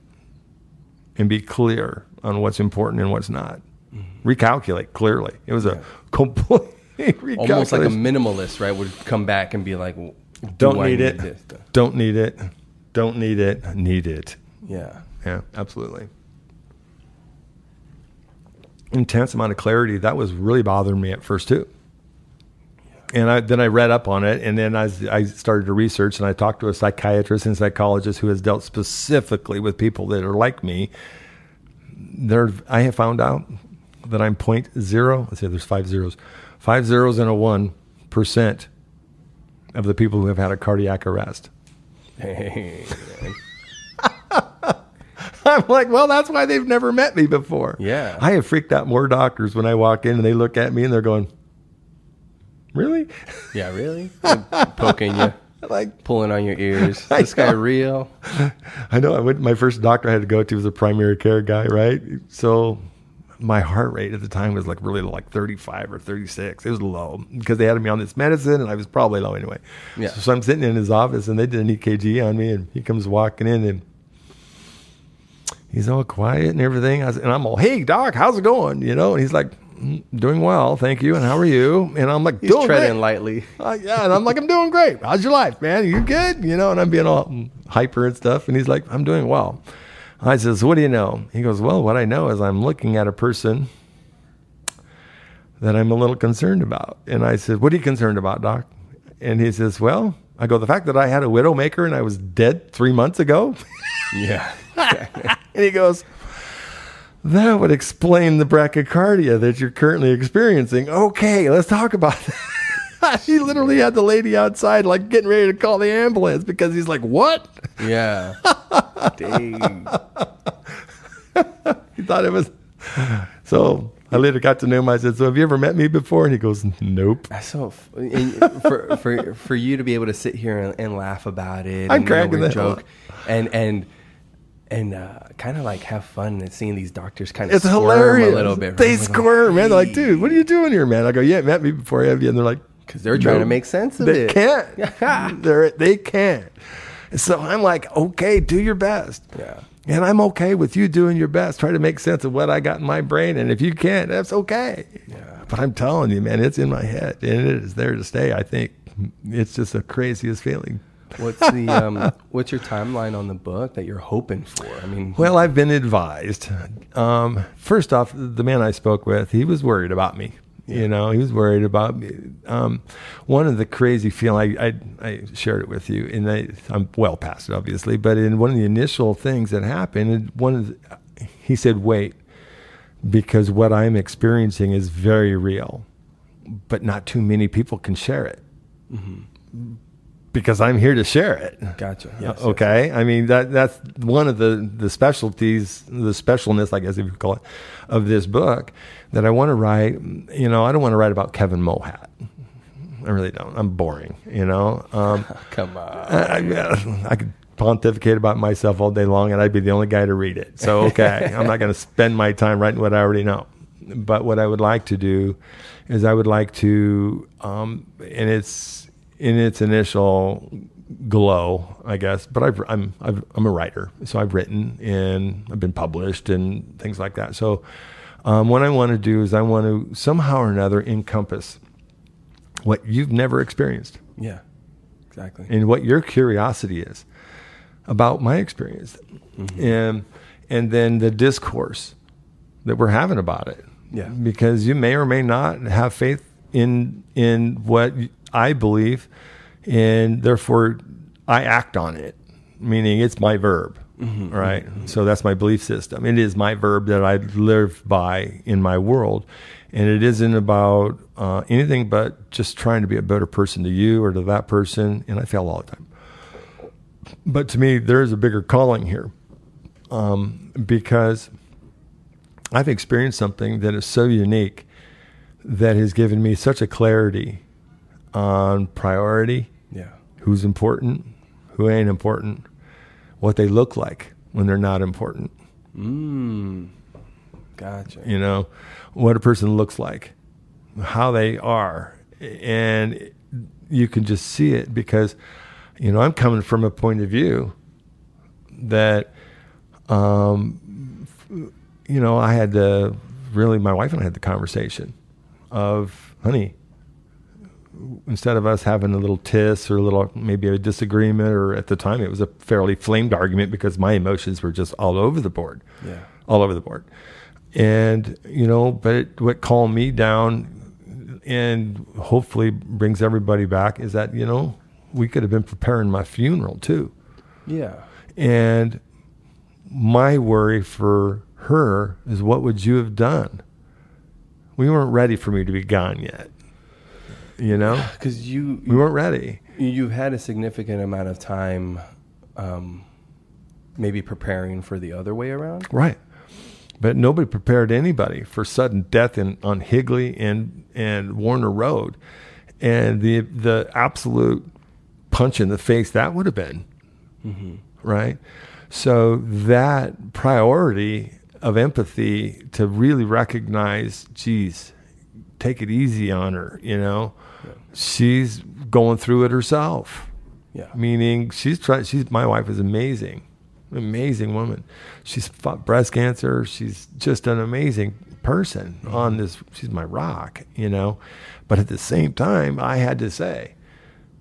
and be clear on what's important and what's not. Mm-hmm. Recalculate clearly. It was a complete. Almost like a minimalist, right? Would come back and be like, well, do don't I need it. Don't need it. Don't need it. Need it. Yeah. Yeah, absolutely. Intense amount of clarity. That was really bothering me at first too. And I, then I read up on it, and then I, I started to research, and I talked to a psychiatrist and psychologist who has dealt specifically with people that are like me. There, I have found out that I'm point zero. Let's say there's five zeros, five zeros and a one percent of the people who have had a cardiac arrest. Hey. I'm like, well, that's why they've never met me before. Yeah. I have freaked out more doctors when I walk in and they look at me and they're going, really? yeah, really? Like, poking you, like, pulling on your ears. I this guy real? I know I went, my first doctor I had to go to was a primary care guy, right? So my heart rate at the time was like really like 35 or 36. It was low because they had me on this medicine and I was probably low anyway. Yeah. So, so I'm sitting in his office and they did an EKG on me and he comes walking in and he's all quiet and everything. I was, and I'm all, hey, doc, how's it going? You know, and he's like, "Mm, doing well, thank you. And how are you? And I'm like, He's doing treading great. lightly. Uh, yeah, and I'm like, I'm doing great. How's your life, man? You good? You know, and I'm being all hyper and stuff. And he's like, I'm doing well. I says, What do you know? He goes, Well, what I know is I'm looking at a person that I'm a little concerned about. And I said, What are you concerned about, Doc? And he says, Well, I go, The fact that I had a widowmaker and I was dead three months ago. Yeah. and he goes, That would explain the bradycardia that you're currently experiencing. Okay, let's talk about that. he literally had the lady outside, like getting ready to call the ambulance because he's like, What? Yeah. Dang. He thought it was. So I later got to know him. I said, "So have you ever met me before?" And he goes, "Nope." So for for for you to be able to sit here and, and laugh about it. I'm and, cracking the joke, and and and uh, kind of like have fun and seeing these doctors kind of It's squirm hilarious. a little bit. They right? Like, squirm, man. They're like, "Dude, what are you doing here, man?" I go, "Yeah, met me before, have you?" And they're like, Because they're trying "No, to make sense of it. they it. can't. They're they can't. So I'm like, okay, do your best. Yeah. And I'm okay with you doing your best. Try to make sense of what I got in my brain. And if you can't, that's okay. Yeah. But I'm telling you, man, it's in my head and it is there to stay. I think it's just the craziest feeling. What's the um, what's your timeline on the book that you're hoping for? I mean, Well, I've been advised. Um, first off, the man I spoke with, he was worried about me. You know, he was worried about me. Um, one of the crazy feeling, I, I, I shared it with you, and I, I'm well past it, obviously. But in one of the initial things that happened, one of the, he said, "Wait, because what I'm experiencing is very real, but not too many people can share it." Because I'm here to share it. gotcha. Yes, yes, okay, I mean that that's one of the the specialties, the specialness, I guess if you call it, of this book that I want to write. You know, I don't want to write about Kevin Mohat. I really don't. I'm boring. You know, um, Come on. I, I, I could pontificate about myself all day long, and I'd be the only guy to read it. So okay, I'm not going to spend my time writing what I already know. But what I would like to do is I would like to, um, and it's in its initial glow, I guess. But I've, I'm I've, I'm a writer, so I've written and I've been published and things like that. So um, what I want to do is I want to somehow or another encompass what you've never experienced Yeah. Exactly. and what your curiosity is about my experience and and then the discourse that we're having about it Yeah. because you may or may not have faith in in what I believe and therefore I act on it meaning it's my verb right? so that's my belief system. It is my verb that I live by in my world and it isn't about uh, anything but just trying to be a better person to you or to that person and I fail all the time. But to me there is a bigger calling here um, because I've experienced something that is so unique that has given me such a clarity on priority, Yeah. who's important, who ain't important, what they look like when they're not important. Mm. Gotcha. You know, what a person looks like, how they are. And you can just see it because, you know, I'm coming from a point of view that, um, you know, I had to really, my wife and I had the conversation of, honey, instead of us having a little tiss or a little maybe a disagreement, or at the time it was a fairly flamed argument because my emotions were just all over the board Yeah. all over the board. And, you know, but it, what calmed me down and hopefully brings everybody back is that, you know, we could have been preparing my funeral too. Yeah. And my worry for her is what would you have done? We weren't ready for me to be gone yet. You know, Because you we weren't ready. you've had a significant amount of time, um, maybe preparing for the other way around. Right. But nobody prepared anybody for sudden death in, on Higley and, and Warner Road. And the, the absolute punch in the face that would have been. Right. So that priority of empathy to really recognize, geez, take it easy on her, you know, she's going through it herself. Yeah. meaning she's trying she's my wife is amazing amazing woman. She's fought breast cancer. She's just an amazing person mm-hmm. on this she's my rock you know? But at the same time i had to say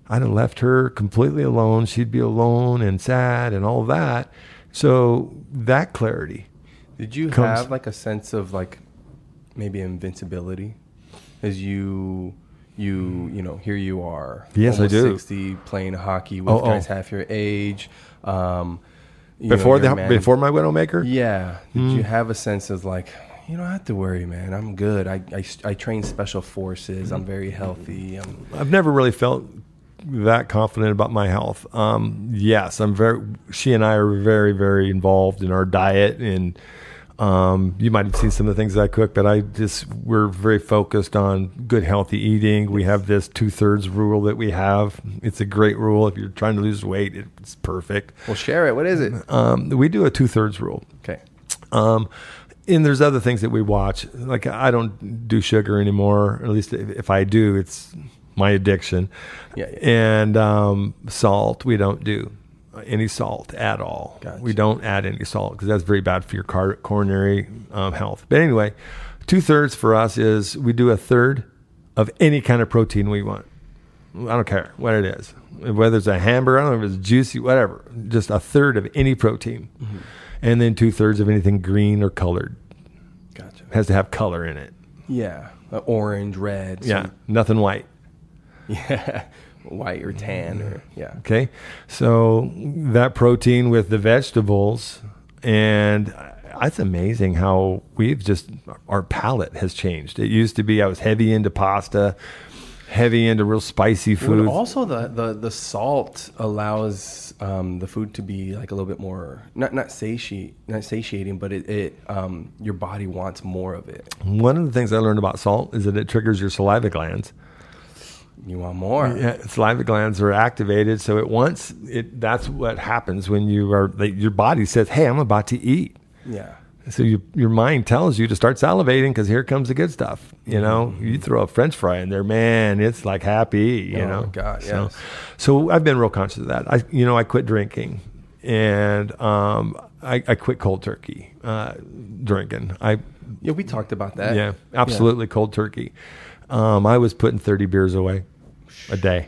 i'd have left her completely alone. She'd be alone and sad and all that. So that clarity Did you comes- have like a sense of like maybe invincibility as you you you know here you are Yes, I do. 60 playing hockey with Oh, oh. guys half your age um you before you're the man- before my widowmaker yeah did Hmm. you have a sense of like you don't have to worry man i'm good i i, I train special forces i'm very healthy i'm I've never really felt that confident about my health. Um, yes, I'm very. She and I are very, very involved in our diet, and Um, you might have seen some of the things I cook, but I just we're very focused on good, healthy eating. We have this two thirds rule that we have. It's a great rule. If you're trying to lose weight, it's perfect. Well, share it. What is it? Um, we do a two thirds rule. Okay. Um, and there's other things that we watch. Like I don't do sugar anymore. At least if, if I do, it's my addiction. Yeah, yeah. And um, salt, we don't do any salt at all. Gotcha. We don't add any salt because that's very bad for your car- coronary um, health. But anyway, two thirds for us is we do a third of any kind of protein we want. I don't care what it is, whether it's a hamburger, I don't know if it's juicy, whatever. Just a third of any protein, Mm-hmm. and then two thirds of anything green or colored. Gotcha. It has to have color in it. Yeah. Uh, orange, red. Yeah, some- nothing white. Yeah. White or tan or yeah. Okay, so that protein with the vegetables, and it's amazing how we've just our palate has changed. It used to be I was heavy into pasta, heavy into real spicy Well, food. also, the, the, the salt allows um, the food to be like a little bit more not not satiate not satiating, but it, it um, your body wants more of it. One of the things I learned about salt is that it triggers your saliva glands. You want more. Yeah, saliva glands are activated, so it wants it. That's what happens when you are. Like, your body says, "Hey, I'm about to eat." Yeah. So you, your mind tells you to start salivating because here comes the good stuff. You know, you throw a French fry in there, man, it's like happy. You Mm-hmm. Oh, know, God, So, yes. so I've been real conscious of that. I, you know, I quit drinking, and um, I, I quit cold turkey uh, drinking. I, Yeah, we talked about that. yeah, absolutely cold turkey. Um, I was putting thirty beers away a day.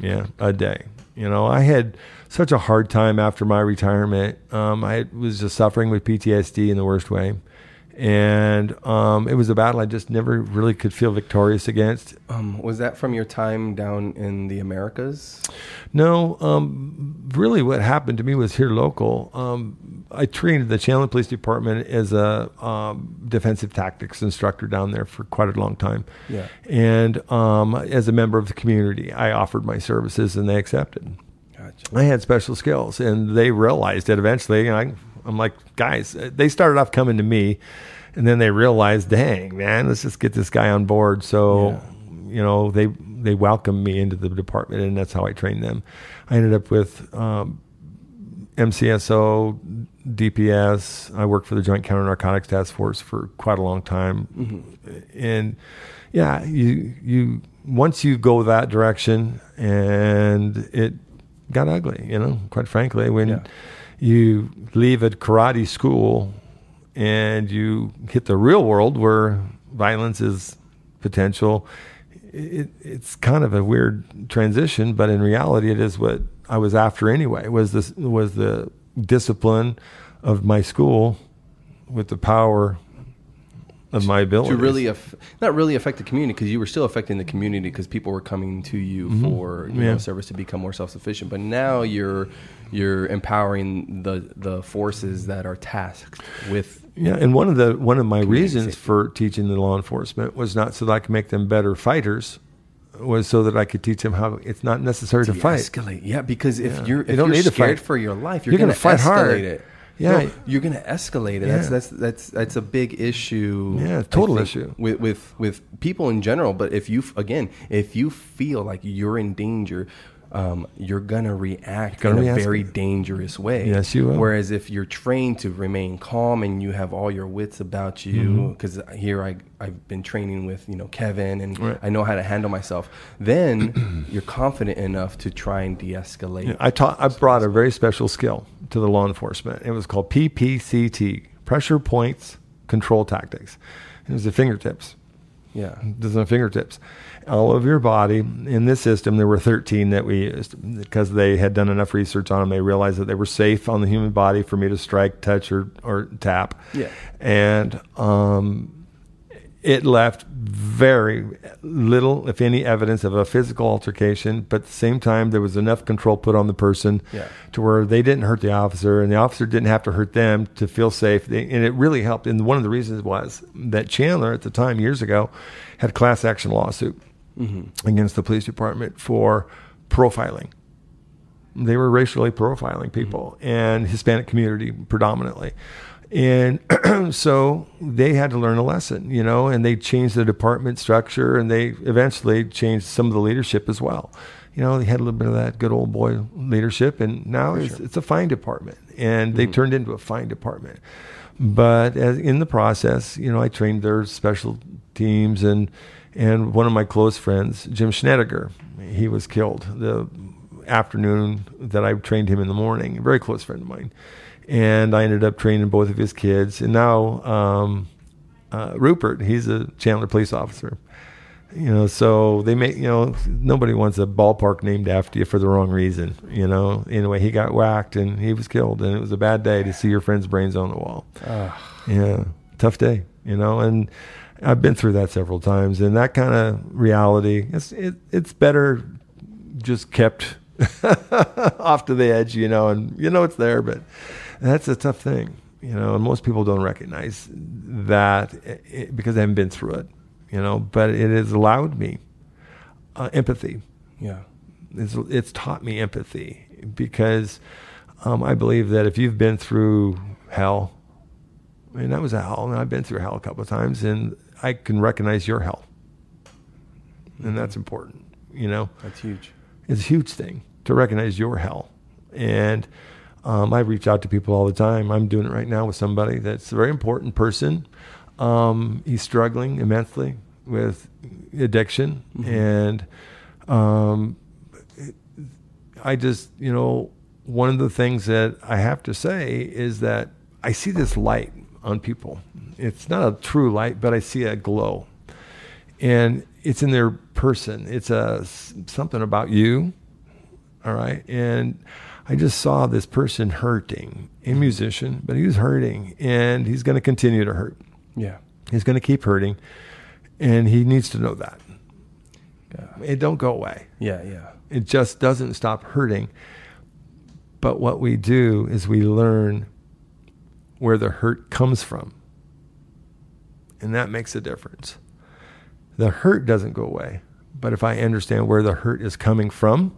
Yeah, a day. You know, I had such a hard time after my retirement. Um, I was just suffering with PTSD in the worst way. And um, it was a battle I just never really could feel victorious against. Um, was that from your time down in the Americas? No, um, really, what happened to me was here local. Um, I trained at the Chandler Police Department as a um, defensive tactics instructor down there for quite a long time. Yeah. And um, as a member of the community, I offered my services and they accepted. Gotcha. I had special skills, and they realized it eventually. And I, I'm like, guys, uh, they started off coming to me, and then they realized, dang, man, let's just get this guy on board. So, Yeah. you know, they they welcomed me into the department, and that's how I trained them. I ended up with um, MCSO, DPS. I worked for the Joint Counter Narcotics Task Force for quite a long time, and yeah, you you once you go that direction, and it got ugly. You know, quite frankly, when Yeah. You leave a karate school and you hit the real world where violence is potential, it, it's kind of a weird transition. But in reality, it is what I was after anyway. Was this was the discipline of my school with the power of my ability to really aff- not really affect the community because you were still affecting the community because people were coming to you for you Mm-hmm. Yeah. know service to become more self sufficient. But now you're you're empowering the the forces that are tasked with Yeah, and one of the one of my reasons safety. for teaching the law enforcement was not so that I could make them better fighters, was so that I could teach them how it's not necessary to fight. escalate. Yeah, because if Yeah. you're You don't you're need to fight. for your life, you're, You're gonna, gonna fight hard. it. Yeah. No, you're gonna escalate it. That's Yeah. that's that's that's a big issue. Yeah, total think, issue. with with with people in general. But if you again, if you feel like you're in danger. Um, you're gonna react Gonna in a very dangerous way. Yes, you will. Whereas if you're trained to remain calm and you have all your wits about you, Mm-hmm. because here I I've been training with you know Kevin and Right. I know how to handle myself. Then you're confident enough to try and de-escalate. I taught. I brought a very special skill to the law enforcement. It was called PPCT, pressure points control tactics. It was the fingertips. Yeah. This is on fingertips. All over your body. In this system, there were 13 that we used because they had done enough research on them. They realized that they were safe on the human body for me to strike, touch, or, or tap. Yeah. And um, it left very little, if any, evidence of a physical altercation. But at the same time, there was enough control put on the person Yeah. to where they didn't hurt the officer, and the officer didn't have to hurt them to feel safe. They, and it really helped. And one of the reasons was that Chandler, at the time, years ago, had a class action lawsuit Mm-hmm. against the police department for profiling. They were racially profiling people mm-hmm. and Hispanic community predominantly. And so they had to learn a lesson, you know, and they changed the department structure and they eventually changed some of the leadership as well. You know, they had a little bit of that good old boy leadership, and now it's, sure. it's a fine department, and they mm-hmm. turned into a fine department. But as, in the process, you know, I trained their special teams, and and one of my close friends, Jim Schnediger, he was killed the afternoon that I trained him in the morning. A very close friend of mine, and I ended up training both of his kids. And now um, uh, Rupert, he's a Chandler police officer. You know, so they make you know nobody wants a ballpark named after you for the wrong reason. You know, anyway, he got whacked and he was killed, and it was a bad day to see your friend's brains on the wall. Yeah, tough day. You know, and I've been through that several times, and that kind of reality, it's it, it's better just kept off to the edge, you know, and you know it's there, but that's a tough thing, you know, and most people don't recognize that it, because they haven't been through it, you know, but it has allowed me uh, empathy. Yeah. It's, it's taught me empathy because um, I believe that if you've been through hell, I mean, that was a hell, and I've been through hell a couple of times, and I can recognize your hell. And that's important, you know? That's huge. It's a huge thing to recognize your hell. And um, I reach out to people all the time. I'm doing it right now with somebody that's a very important person. Um, he's struggling immensely with addiction. And um, I just, you know, one of the things that I have to say is that I see this light on people. It's not a true light, but I see a glow. And it's in their person. It's a something about you. All right. And I just saw this person hurting, a musician, but he was hurting and he's going to continue to hurt. Yeah. He's going to keep hurting and he needs to know that. Yeah. It don't go away. Yeah. Yeah. It just doesn't stop hurting. But what we do is we learn where the hurt comes from. And that makes a difference. The hurt doesn't go away. But if I understand where the hurt is coming from,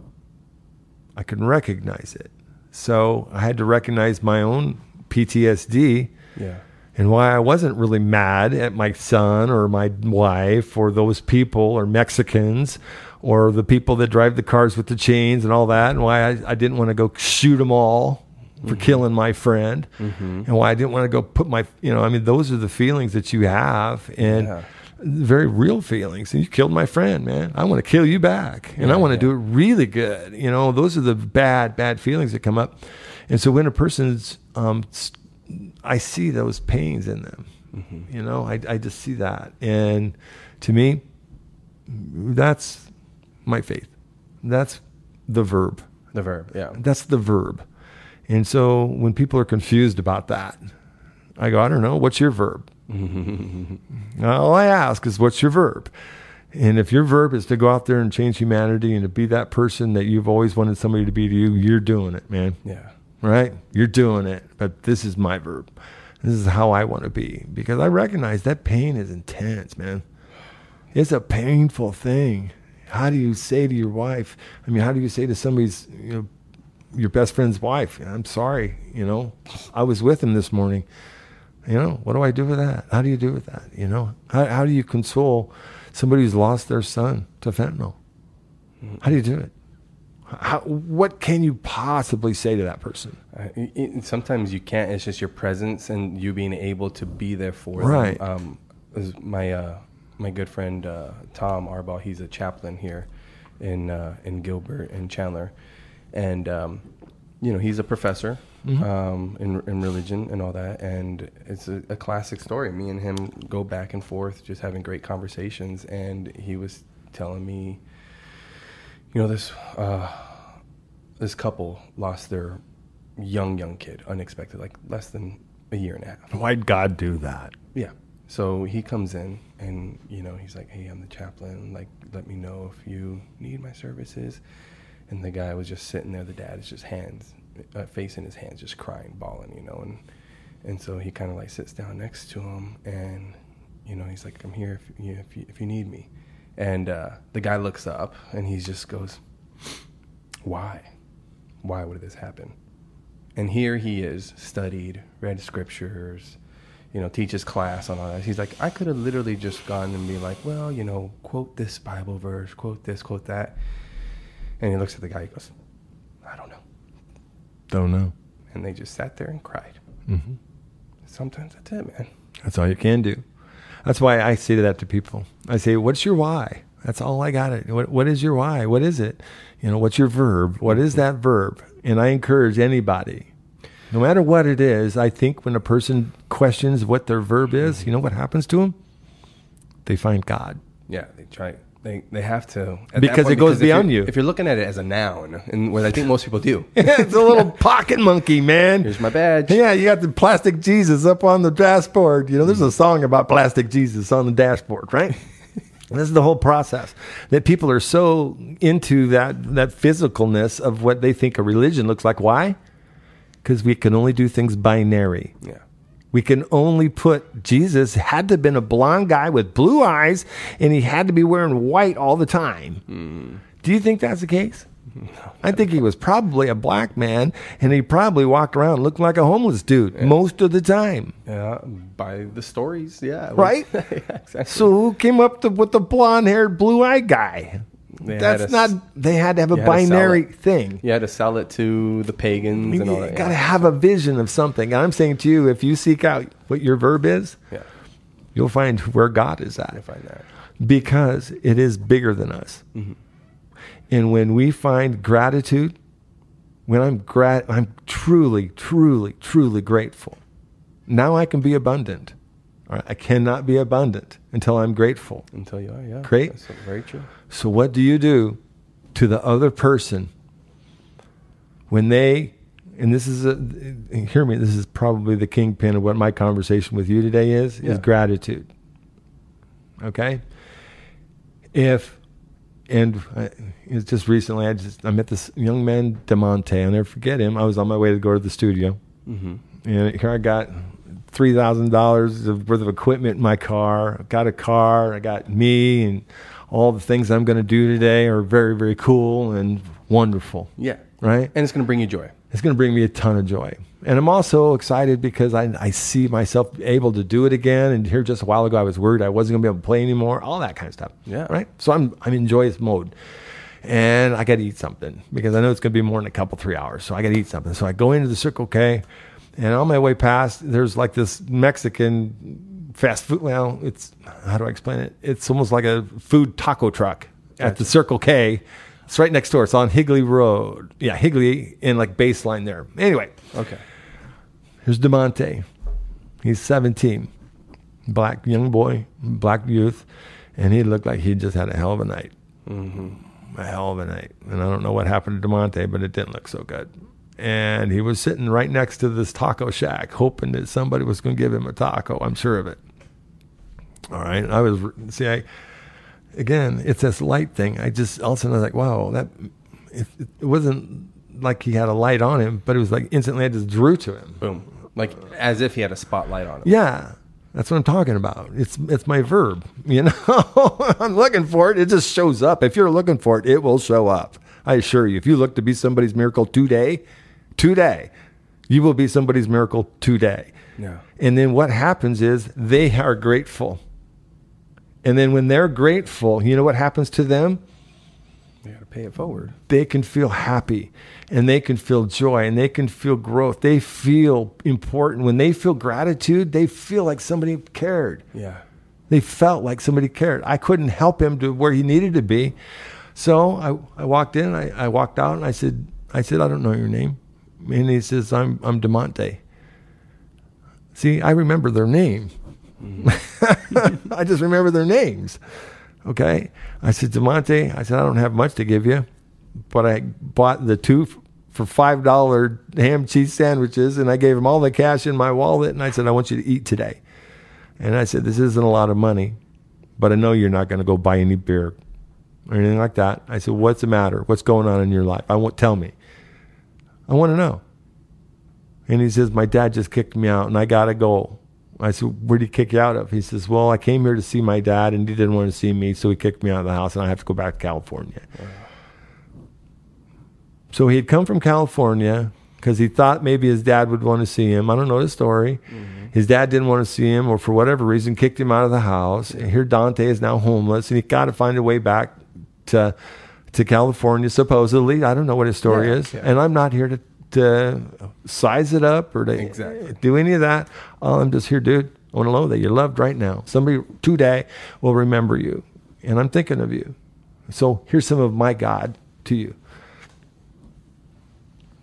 I can recognize it. So I had to recognize my own PTSD Yeah. and why I wasn't really mad at my son or my wife or those people or Mexicans or the people that drive the cars with the chains and all that, and why I, I didn't want to go shoot them all for killing my friend, and why I didn't want to go put my, you know, I mean, those are the feelings that you have, and Yeah. very real feelings. And you killed my friend, man. I want to kill you back, and I want to yeah. do it really good. You know, those are the bad, bad feelings that come up. And so when a person's, um, I see those pains in them. Mm-hmm. You know, I, I just see that. And to me, that's my faith. That's the verb. The verb. Yeah. That's the verb. And so when people are confused about that, I go, I don't know, what's your verb? All I ask is, what's your verb? And if your verb is to go out there and change humanity and to be that person that you've always wanted somebody to be to you, you're doing it, man Yeah. right? You're doing it, but this is my verb. This is how I want to be because I recognize that pain is intense, man. It's a painful thing. How do you say to your wife? I mean, how do you say to somebody's, you know, your best friend's wife, I'm sorry, you know, I was with him this morning. You know, what do I do with that? How do you do with that? You know, how, how do you console somebody who's lost their son to fentanyl? How do you do it? How, what can you possibly say to that person? Uh, it- sometimes you can't. It's just your presence and you being able to be there for Right. them. Um, is my uh, my good friend uh, Tom Arbaugh, he's a chaplain here in uh, in Gilbert and Chandler, and um, you know he's a professor um, in in religion and all that. And it's a, a classic story. Me and him go back and forth, just having great conversations. And he was telling me, you know, this uh, this couple lost their young young kid unexpected, like less than a year and a half. Why'd God do that? Yeah. So he comes in and, you know, he's like, hey, I'm the chaplain. Like, let me know if you need my services. And the guy was just sitting there. The dad is just hands, uh, face in his hands, just crying, bawling, you know. And, and so he kind of like sits down next to him and, you know, he's like, I'm here if you, if you, if you need me. And uh, the guy looks up and he just goes, why? Why would this happen? And here he is, studied, read scriptures, you know, teaches class on all that. He's like, I could have literally just gone and be like, well, you know, quote this Bible verse, quote this, quote that. And he looks at the guy, he goes, I don't know. Don't know. And they just sat there and cried. hmm Sometimes that's it, man. That's all you can do. That's why I say that to people. I say, "What's your why?" That's all I got. It. What What is your why? What is it? You know, what's your verb? What is that verb? And I encourage anybody, no matter what it is. I think when a person questions what their verb is, you know what happens to them? They find God. Yeah, they try. They they have to at Because point, it goes if beyond you're- you. If you're looking at it as a noun, and what I think most people do, it's a little pocket monkey, man. here's my badge. Yeah, you got the plastic Jesus up on the dashboard. You know, there's a song about plastic Jesus on the dashboard, right? this is the whole process that people are so into that that physicalness of what they think a religion looks like. Why? Because we can only do things binary. Yeah, We can only put Jesus had to have been a blonde guy with blue eyes, and he had to be wearing white all the time. Mm. Do you think that's the case? I think he was probably a black man, and he probably walked around looking like a homeless dude most of the time. yeah. By the stories, yeah, Right? yeah, exactly. So who came up to, with the blonde-haired, blue-eyed guy? They had That's not. They had to have a you had to sell binary thing. you had to sell it to the pagans You and all that. got to yeah. have a vision of something. And I'm saying to you, if you seek out what your verb is, yeah, you'll find where God is at. find that. because it is bigger than us. Mm-hmm. And when we find gratitude, when I'm grat, I'm truly, truly, truly grateful. Now I can be abundant. Right, I cannot be abundant until I'm grateful. Until you are, yeah. Great. That's very true. So what do you do to the other person when they and this is a hear me this is probably the kingpin of what my conversation with you today is Yeah. is gratitude. Okay? If and it's just recently I just I met this young man Demonte I'll never forget him. I was on my way to go to the studio Mm-hmm. and here I got three thousand dollars worth of equipment in my car. I got a car. I got me, and all the things I'm going to do today are very, very cool and wonderful. Yeah, Right? and it's going to bring you joy. It's going to bring me a ton of joy, and I'm also excited because I I see myself able to do it again. And here, just a while ago, I was worried I wasn't going to be able to play anymore. All that kind of stuff. Yeah. Right. So I'm I'm in joyous mode. And I got to eat something because I know it's going to be more than a couple, three hours. So I got to eat something. So I go into the Circle K, and on my way past, there's like this Mexican fast food. Well, it's how do I explain it? It's almost like a food taco truck at the Circle K. It's right next door. It's on Higley Road. Yeah, Higley in like baseline there. Anyway, Okay. here's Demonte. He's 17, black young boy, black youth, and he looked like he just had a hell of a night. Mm-hmm. A hell of a night. And I don't know what happened to Demonte, but it didn't look so good. And he was sitting right next to this taco shack, hoping that somebody was going to give him a taco. I'm sure of it. All right. I was, see, I, again, it's this light thing. I just, all of a sudden, I was like, wow, that, it, it wasn't like he had a light on him, but it was like instantly I just drew to him. Boom. Like as if he had a spotlight on him. Yeah, that's what I'm talking about. It's it's my verb. You know, I'm looking for it. It just shows up. If you're looking for it, it will show up. I assure you. If you look to be somebody's miracle today, today, you will be somebody's miracle today. Yeah. And then what happens is they are grateful. And then when they're grateful, you know what happens to them? They got to pay it forward. they can feel happy and they can feel joy and they can feel growth. They feel important. When they feel gratitude, they feel like somebody cared. Yeah. They felt like somebody cared. I couldn't help him to where he needed to be. So I, I walked in, I, I walked out and I said, I said, I don't know your name. And he says, I'm, I'm Demonte. See, I remember their name. Mm-hmm. I just remember their names. Okay. I said, Demonte, I said, I don't have much to give you, but I bought the two f- for $5 ham cheese sandwiches and I gave him all the cash in my wallet. And I said, I want you to eat today. And I said, This isn't a lot of money, but I know you're not going to go buy any beer or anything like that. I said, What's the matter? What's going on in your life? I won't tell me. I want to know. And he says, My dad just kicked me out and I got to go. I said, Where'd he kick you out of? He says, Well, I came here to see my dad and he didn't want to see me, so he kicked me out of the house and I have to go back to California. So he had come from California. because he thought maybe his dad would want to see him. I don't know the story. Mm-hmm. His dad didn't want to see him, or for whatever reason, kicked him out of the house. And here Dante is now homeless, and he got to find a way back to to California. Supposedly, I don't know what his story Yeah, is, yeah. and I'm not here to to size it up or to Exactly. do any of that. I'm just here, dude. I want to know that you're loved right now. Somebody today will remember you, and I'm thinking of you. So here's some of my God to you.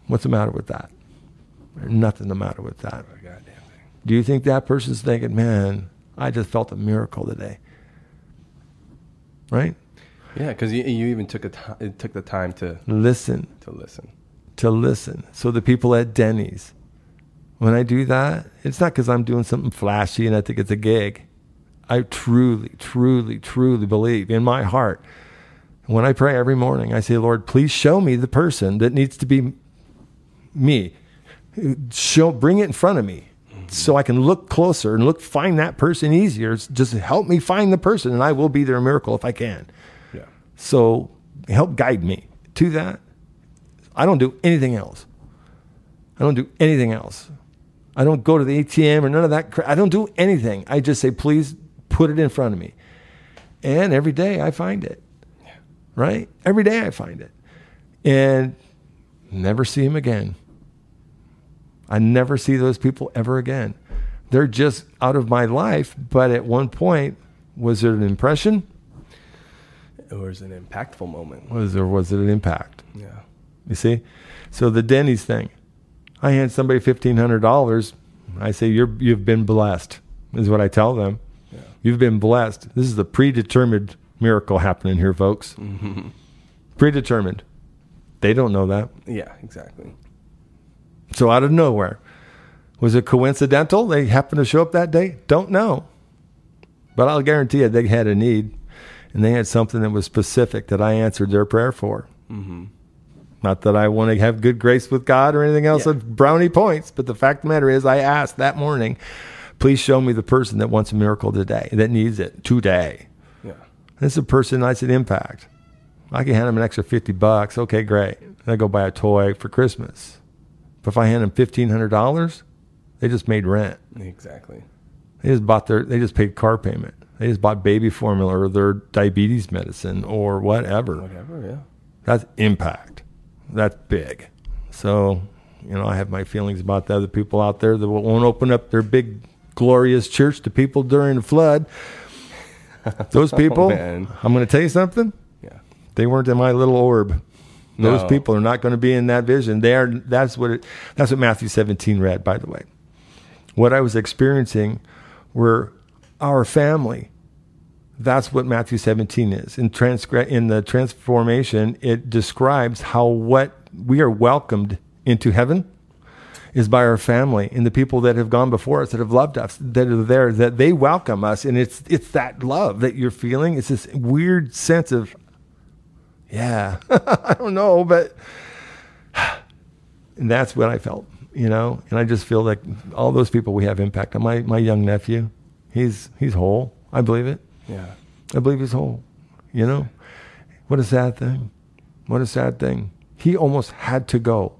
What's the matter with that? There's nothing the matter with that. Oh. Do you think that person's thinking, man, I just felt a miracle today? Right? Yeah, because you, you even took a it took the time to Listen, to listen. to listen. So the people at Denny's, when I do that, it's not because I'm doing something flashy and I think it's a gig. I truly, truly, truly believe in my heart. When I pray every morning, I say, Lord, please show me the person that needs to be me. Show, bring it in front of me mm-hmm. so I can look closer and look, find that person easier. Just help me find the person and I will be their miracle if I can. Yeah. So help guide me to that. I don't do anything else. I don't do anything else. I don't go to the ATM or none of that. Cra- I don't do anything. I just say, please put it in front of me. And every day I find it. Right? Every day I find it. And never see him again. I never see those people ever again. They're just out of my life. But at one point, was it an impression? It was an impactful moment. Was or was it an impact? Yeah. You see? So the Denny's thing. I hand somebody fifteen hundred dollars. I say you're you've been blessed, is what I tell them. Yeah. You've been blessed. This is the predetermined miracle happening here, folks. Mm-hmm. Predetermined. They don't know that. Yeah. Exactly. So out of nowhere. Was it coincidental? They happened to show up that day? Don't know. But I'll guarantee you they had a need and they had something that was specific that I answered their prayer for. Mm-hmm. Not that I want to have good grace with God or anything else Yeah. of brownie points, but the fact of the matter is, I asked that morning, please show me the person that wants a miracle today, that needs it today. Yeah. This is a person I said impact. I can hand them an extra 50 bucks. Okay, great. I go buy a toy for Christmas. But if I hand them $1,500, they just made rent. Exactly. They just bought their, they just paid car payment. They just bought baby formula or their diabetes medicine or whatever. Whatever. Yeah. That's impact. That's big. So, you know, I have my feelings about the other people out there that won't open up their big, glorious church to people during the flood. Those oh, people, Oh. I'm going to tell you something. Yeah. They weren't in my little orb. Those No. people are not going to be in that vision. They are. That's what. It, that's what Matthew 17 read. By the way, what I was experiencing were our family. That's what Matthew 17 is. In, in the transformation, it describes how what we are welcomed into heaven is by our family and the people that have gone before us that have loved us that are there that they welcome us and it's it's that love that you're feeling it's this weird sense of yeah i don't know but and that's what i felt you know and i just feel like all those people we have impact on my my young nephew he's he's whole i believe it Yeah. I believe he's whole. You know, what a sad thing. What a sad thing. He almost had to go.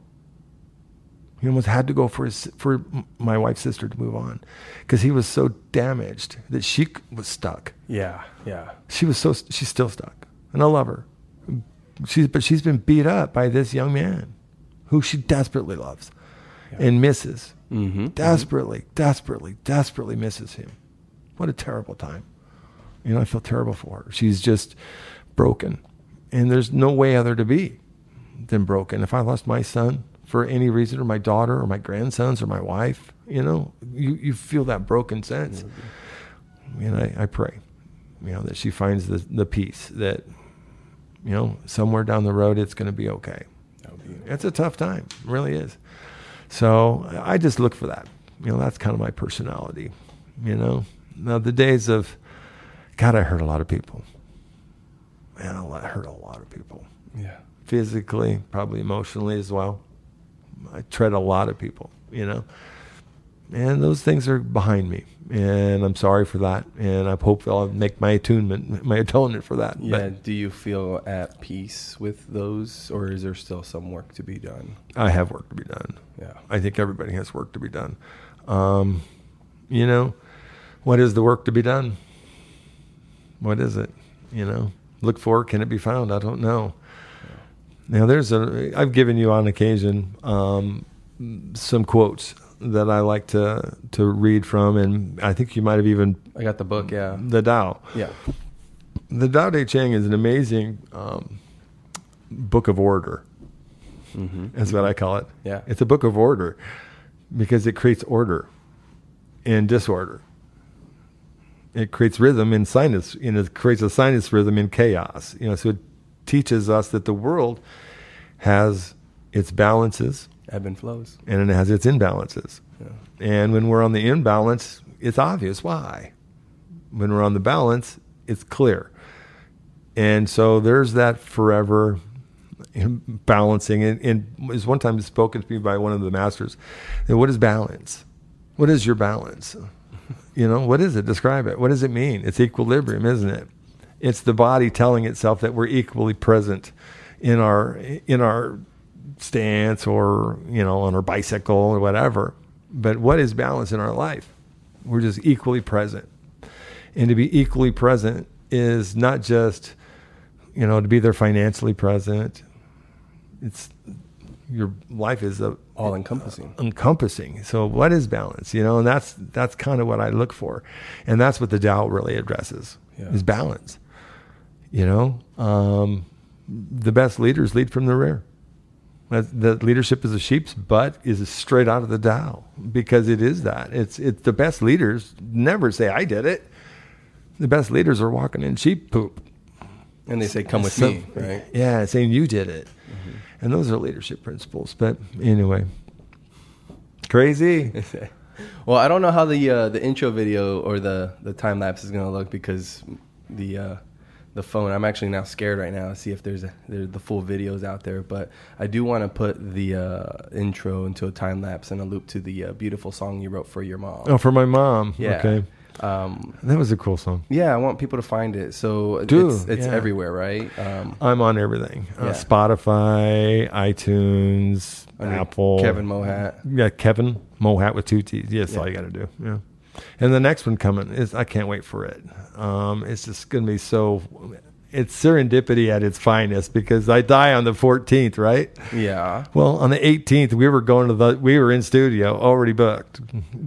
He almost had to go for his for my wife's sister to move on, because he was so damaged that she was stuck. Yeah. Yeah. She was so she's still stuck, and I love her. She's but she's been beat up by this young man, who she desperately loves, and misses Mm-hmm. desperately, desperately, desperately misses him. What a terrible time. You know, I feel terrible for her. She's just broken. And there's no way other to be than broken. If I lost my son for any reason, or my daughter, or my grandsons, or my wife, you know, you, you feel that broken sense. And I, I pray, you know, that she finds the, the peace that, you know, somewhere down the road it's going to be okay. Be. It's a tough time, it really is. So I just look for that. You know, that's kind of my personality. You know, now the days of, God, I hurt a lot of people. Man, I hurt a lot of people. Yeah. Physically, probably emotionally as well. I tread a lot of people. You know, and those things are behind me, and I'm sorry for that, and I hope I'll make my atonement, my atonement for that. Yeah. But Do you feel at peace with those, or is there still some work to be done? I have work to be done. Yeah. I think everybody has work to be done. Um, you know, what is the work to be done? What is it? You know, look for can it be found? I don't know. Now, there's a. I've given you on occasion um, some quotes that I like to to read from, and I think you might have even I got the book. Yeah. the Tao. Yeah. The Tao Te Ching is an amazing um, book of order. Mm-hmm. That's what I call it. Yeah. It's a book of order because it creates order in disorder. It creates rhythm in sinus, you know, it creates a sinus rhythm in chaos. You know, so it teaches us that the world has its balances Ebb and flows. and it has its imbalances. Yeah. And when we're on the imbalance, it's obvious why. When we're on the balance, it's clear. And so there's that forever balancing. And, and it was one time spoken to me by one of the masters. What is balance? What is your balance? You know, what is it? Describe it. What does it mean? It's equilibrium, isn't it? It's the body telling itself that we're equally present in our in our stance or you know on our bicycle or whatever. But what is balance in our life? We're just equally present, and to be equally present is not just you know to be there financially present. It's your life is uh, uh, a All encompassing. encompassing. So what is balance? You know, and that's that's kind of what I look for, and that's what the Tao really addresses Yeah. is balance. You know, um, the best leaders lead from the rear. That, that leadership is a sheep's butt is straight out of the Tao because it is that. It's it's the best leaders never say I did it. The best leaders are walking in sheep poop. And they say, "Come with So- me." Right. Yeah, saying you did it. Mm-hmm. And those are leadership principles. But anyway, crazy. well, I don't know how the uh, the intro video or the the time lapse is gonna look because the uh, the phone. I'm actually now scared right now to see if there's a, there, the full videos out there. But I do want to put the uh, intro into a time lapse and a loop to the uh, beautiful song you wrote for your mom. Oh, for my mom. yeah. Okay. Um, That was a cool song. yeah, I want people to find it. So Do, it's, it's yeah. everywhere, right? Um, I'm on everything. Uh, Yeah. Spotify, iTunes, under Apple. Kevin Mohatt. Yeah, Kevin Mohatt with two T's. Yes, Yeah. all you got to do. Yeah. And the next one coming is I can't wait for it. Um, it's just going to be so. It's serendipity at its finest because I die on the 14th, right? Yeah. Well, on the 18th, we were going to the. We were in studio, already booked,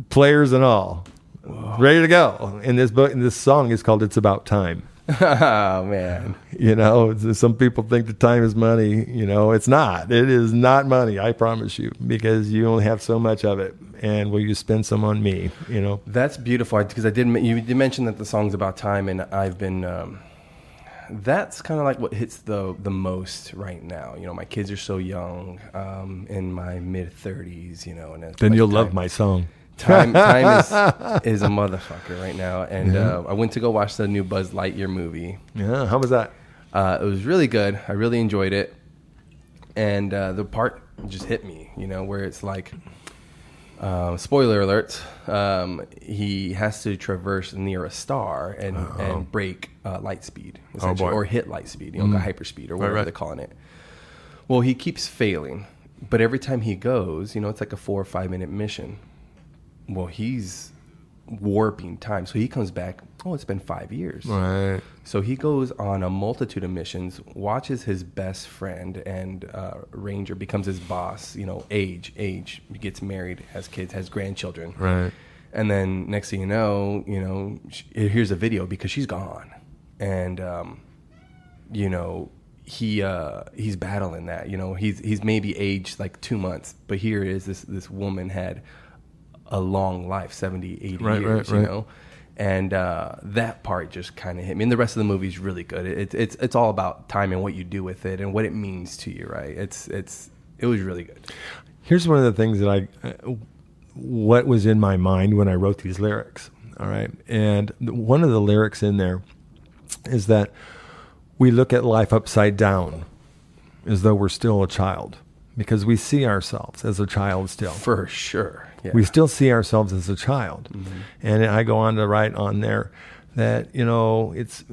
players and all, ready to go. And this book, and this song is called "It's About Time." oh man. You know, some people think the time is money. You know, it's not. It is not money. I promise you, because you only have so much of it. And will you spend some on me? You know, That's beautiful because I did. You did mention that the song's about time, and I've been. Um, that's kind of like what hits the the most right now. You know, my kids are so young, um, in my mid thirties. You know, and then like you'll time- love my song. Time. Time is is a motherfucker right now, and Yeah. uh, I went to go watch the new Buzz Lightyear movie. Yeah, how was that? Uh, it was really good. I really enjoyed it, and uh, the part just hit me. You know, where it's like, um, spoiler alert, um, he has to traverse near a star and and break uh, light speed, essentially, Oh. or hit light speed. You know, hyperspeed or whatever right. they're calling it. Well, he keeps failing, but every time he goes, you know, it's like a four or five minute mission. Well, he's warping time, so he comes back. Oh, it's been five years. Right. So he goes on a multitude of missions, watches his best friend and uh, Ranger becomes his boss. You know, age, age, gets married, has kids, has grandchildren, Right. and then next thing you know, you know, sh- here's a video because she's gone, and um, you know, he uh, he's battling that. You know, he's he's maybe aged like two months, but here is. This this woman had a long life, 70, 80 Right, years. right, You right. know. And uh, that part just kind of hit me. And the rest of the movie is really good. It, it's it's all about time and what you do with it and what it means to you, right? It's it's it was really good. Here's one of the things that I, uh, what was in my mind when I wrote these lyrics. All right. And one of the lyrics in there is that we look at life upside down as though we're still a child. Because we see ourselves as a child still. For sure. Yeah. We still see ourselves as a child. Mm-hmm. And I go on to write on there that, you know, it's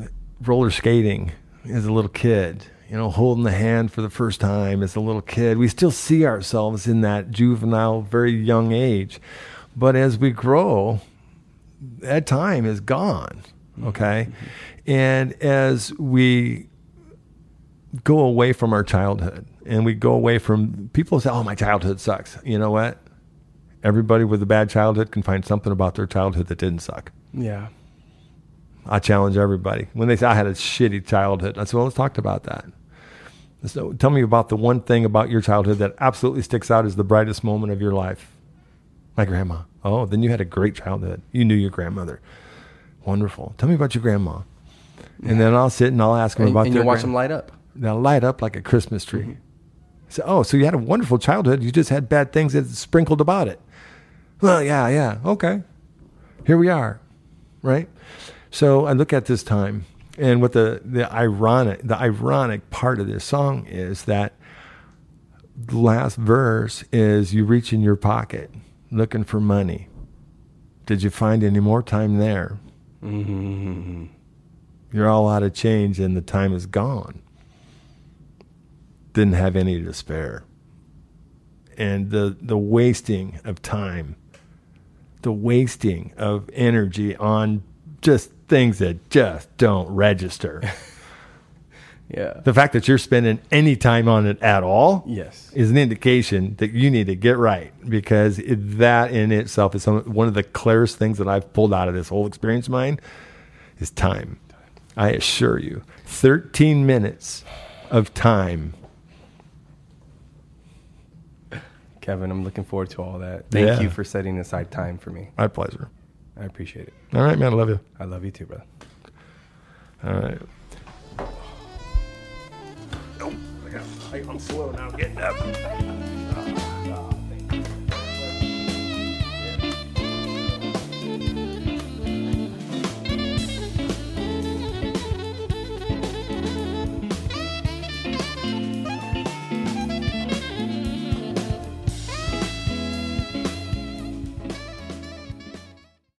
roller skating as a little kid, you know, holding the hand for the first time as a little kid. We still see ourselves in that juvenile, very young age. But as we grow, that time is gone. Mm-hmm. Okay. And as we go away from our childhood and we go away from people say, oh, my childhood sucks. You know what? Everybody with a bad childhood can find something about their childhood that didn't suck. yeah. I challenge everybody. When they say I had a shitty childhood, I said, well, let's talk about that. So tell me about the one thing about your childhood that absolutely sticks out as the brightest moment of your life. My grandma. Oh, then you had a great childhood. You knew your grandmother. Wonderful. Tell me about your grandma. And then I'll sit and I'll ask them And, about and their you watch them light up. They'll light up like a Christmas tree. Mm-hmm. So, oh, so you had a wonderful childhood. You just had bad things that sprinkled about it. Well, yeah, yeah. Okay. Here we are. Right? So I look at this time and what the, the ironic the ironic part of this song is that the last verse is you reach in your pocket looking for money. Did you find any more time there? Mm-hmm. You're all out of change and the time is gone. Didn't have any to spare. And the, the wasting of time, the wasting of energy on just things that just don't register. Yeah. the fact that you're spending any time on it at all Yes. is an indication that you need to get right because it, that in itself is some, one of the clearest things that I've pulled out of this whole experience of mine is time. I assure you, 13 minutes of time. Kevin, I'm looking forward to all that. Thank Yeah. you for setting aside time for me. My pleasure. I appreciate it. All right, man. I love you. I love you too, brother. All right. I'm slow now getting up.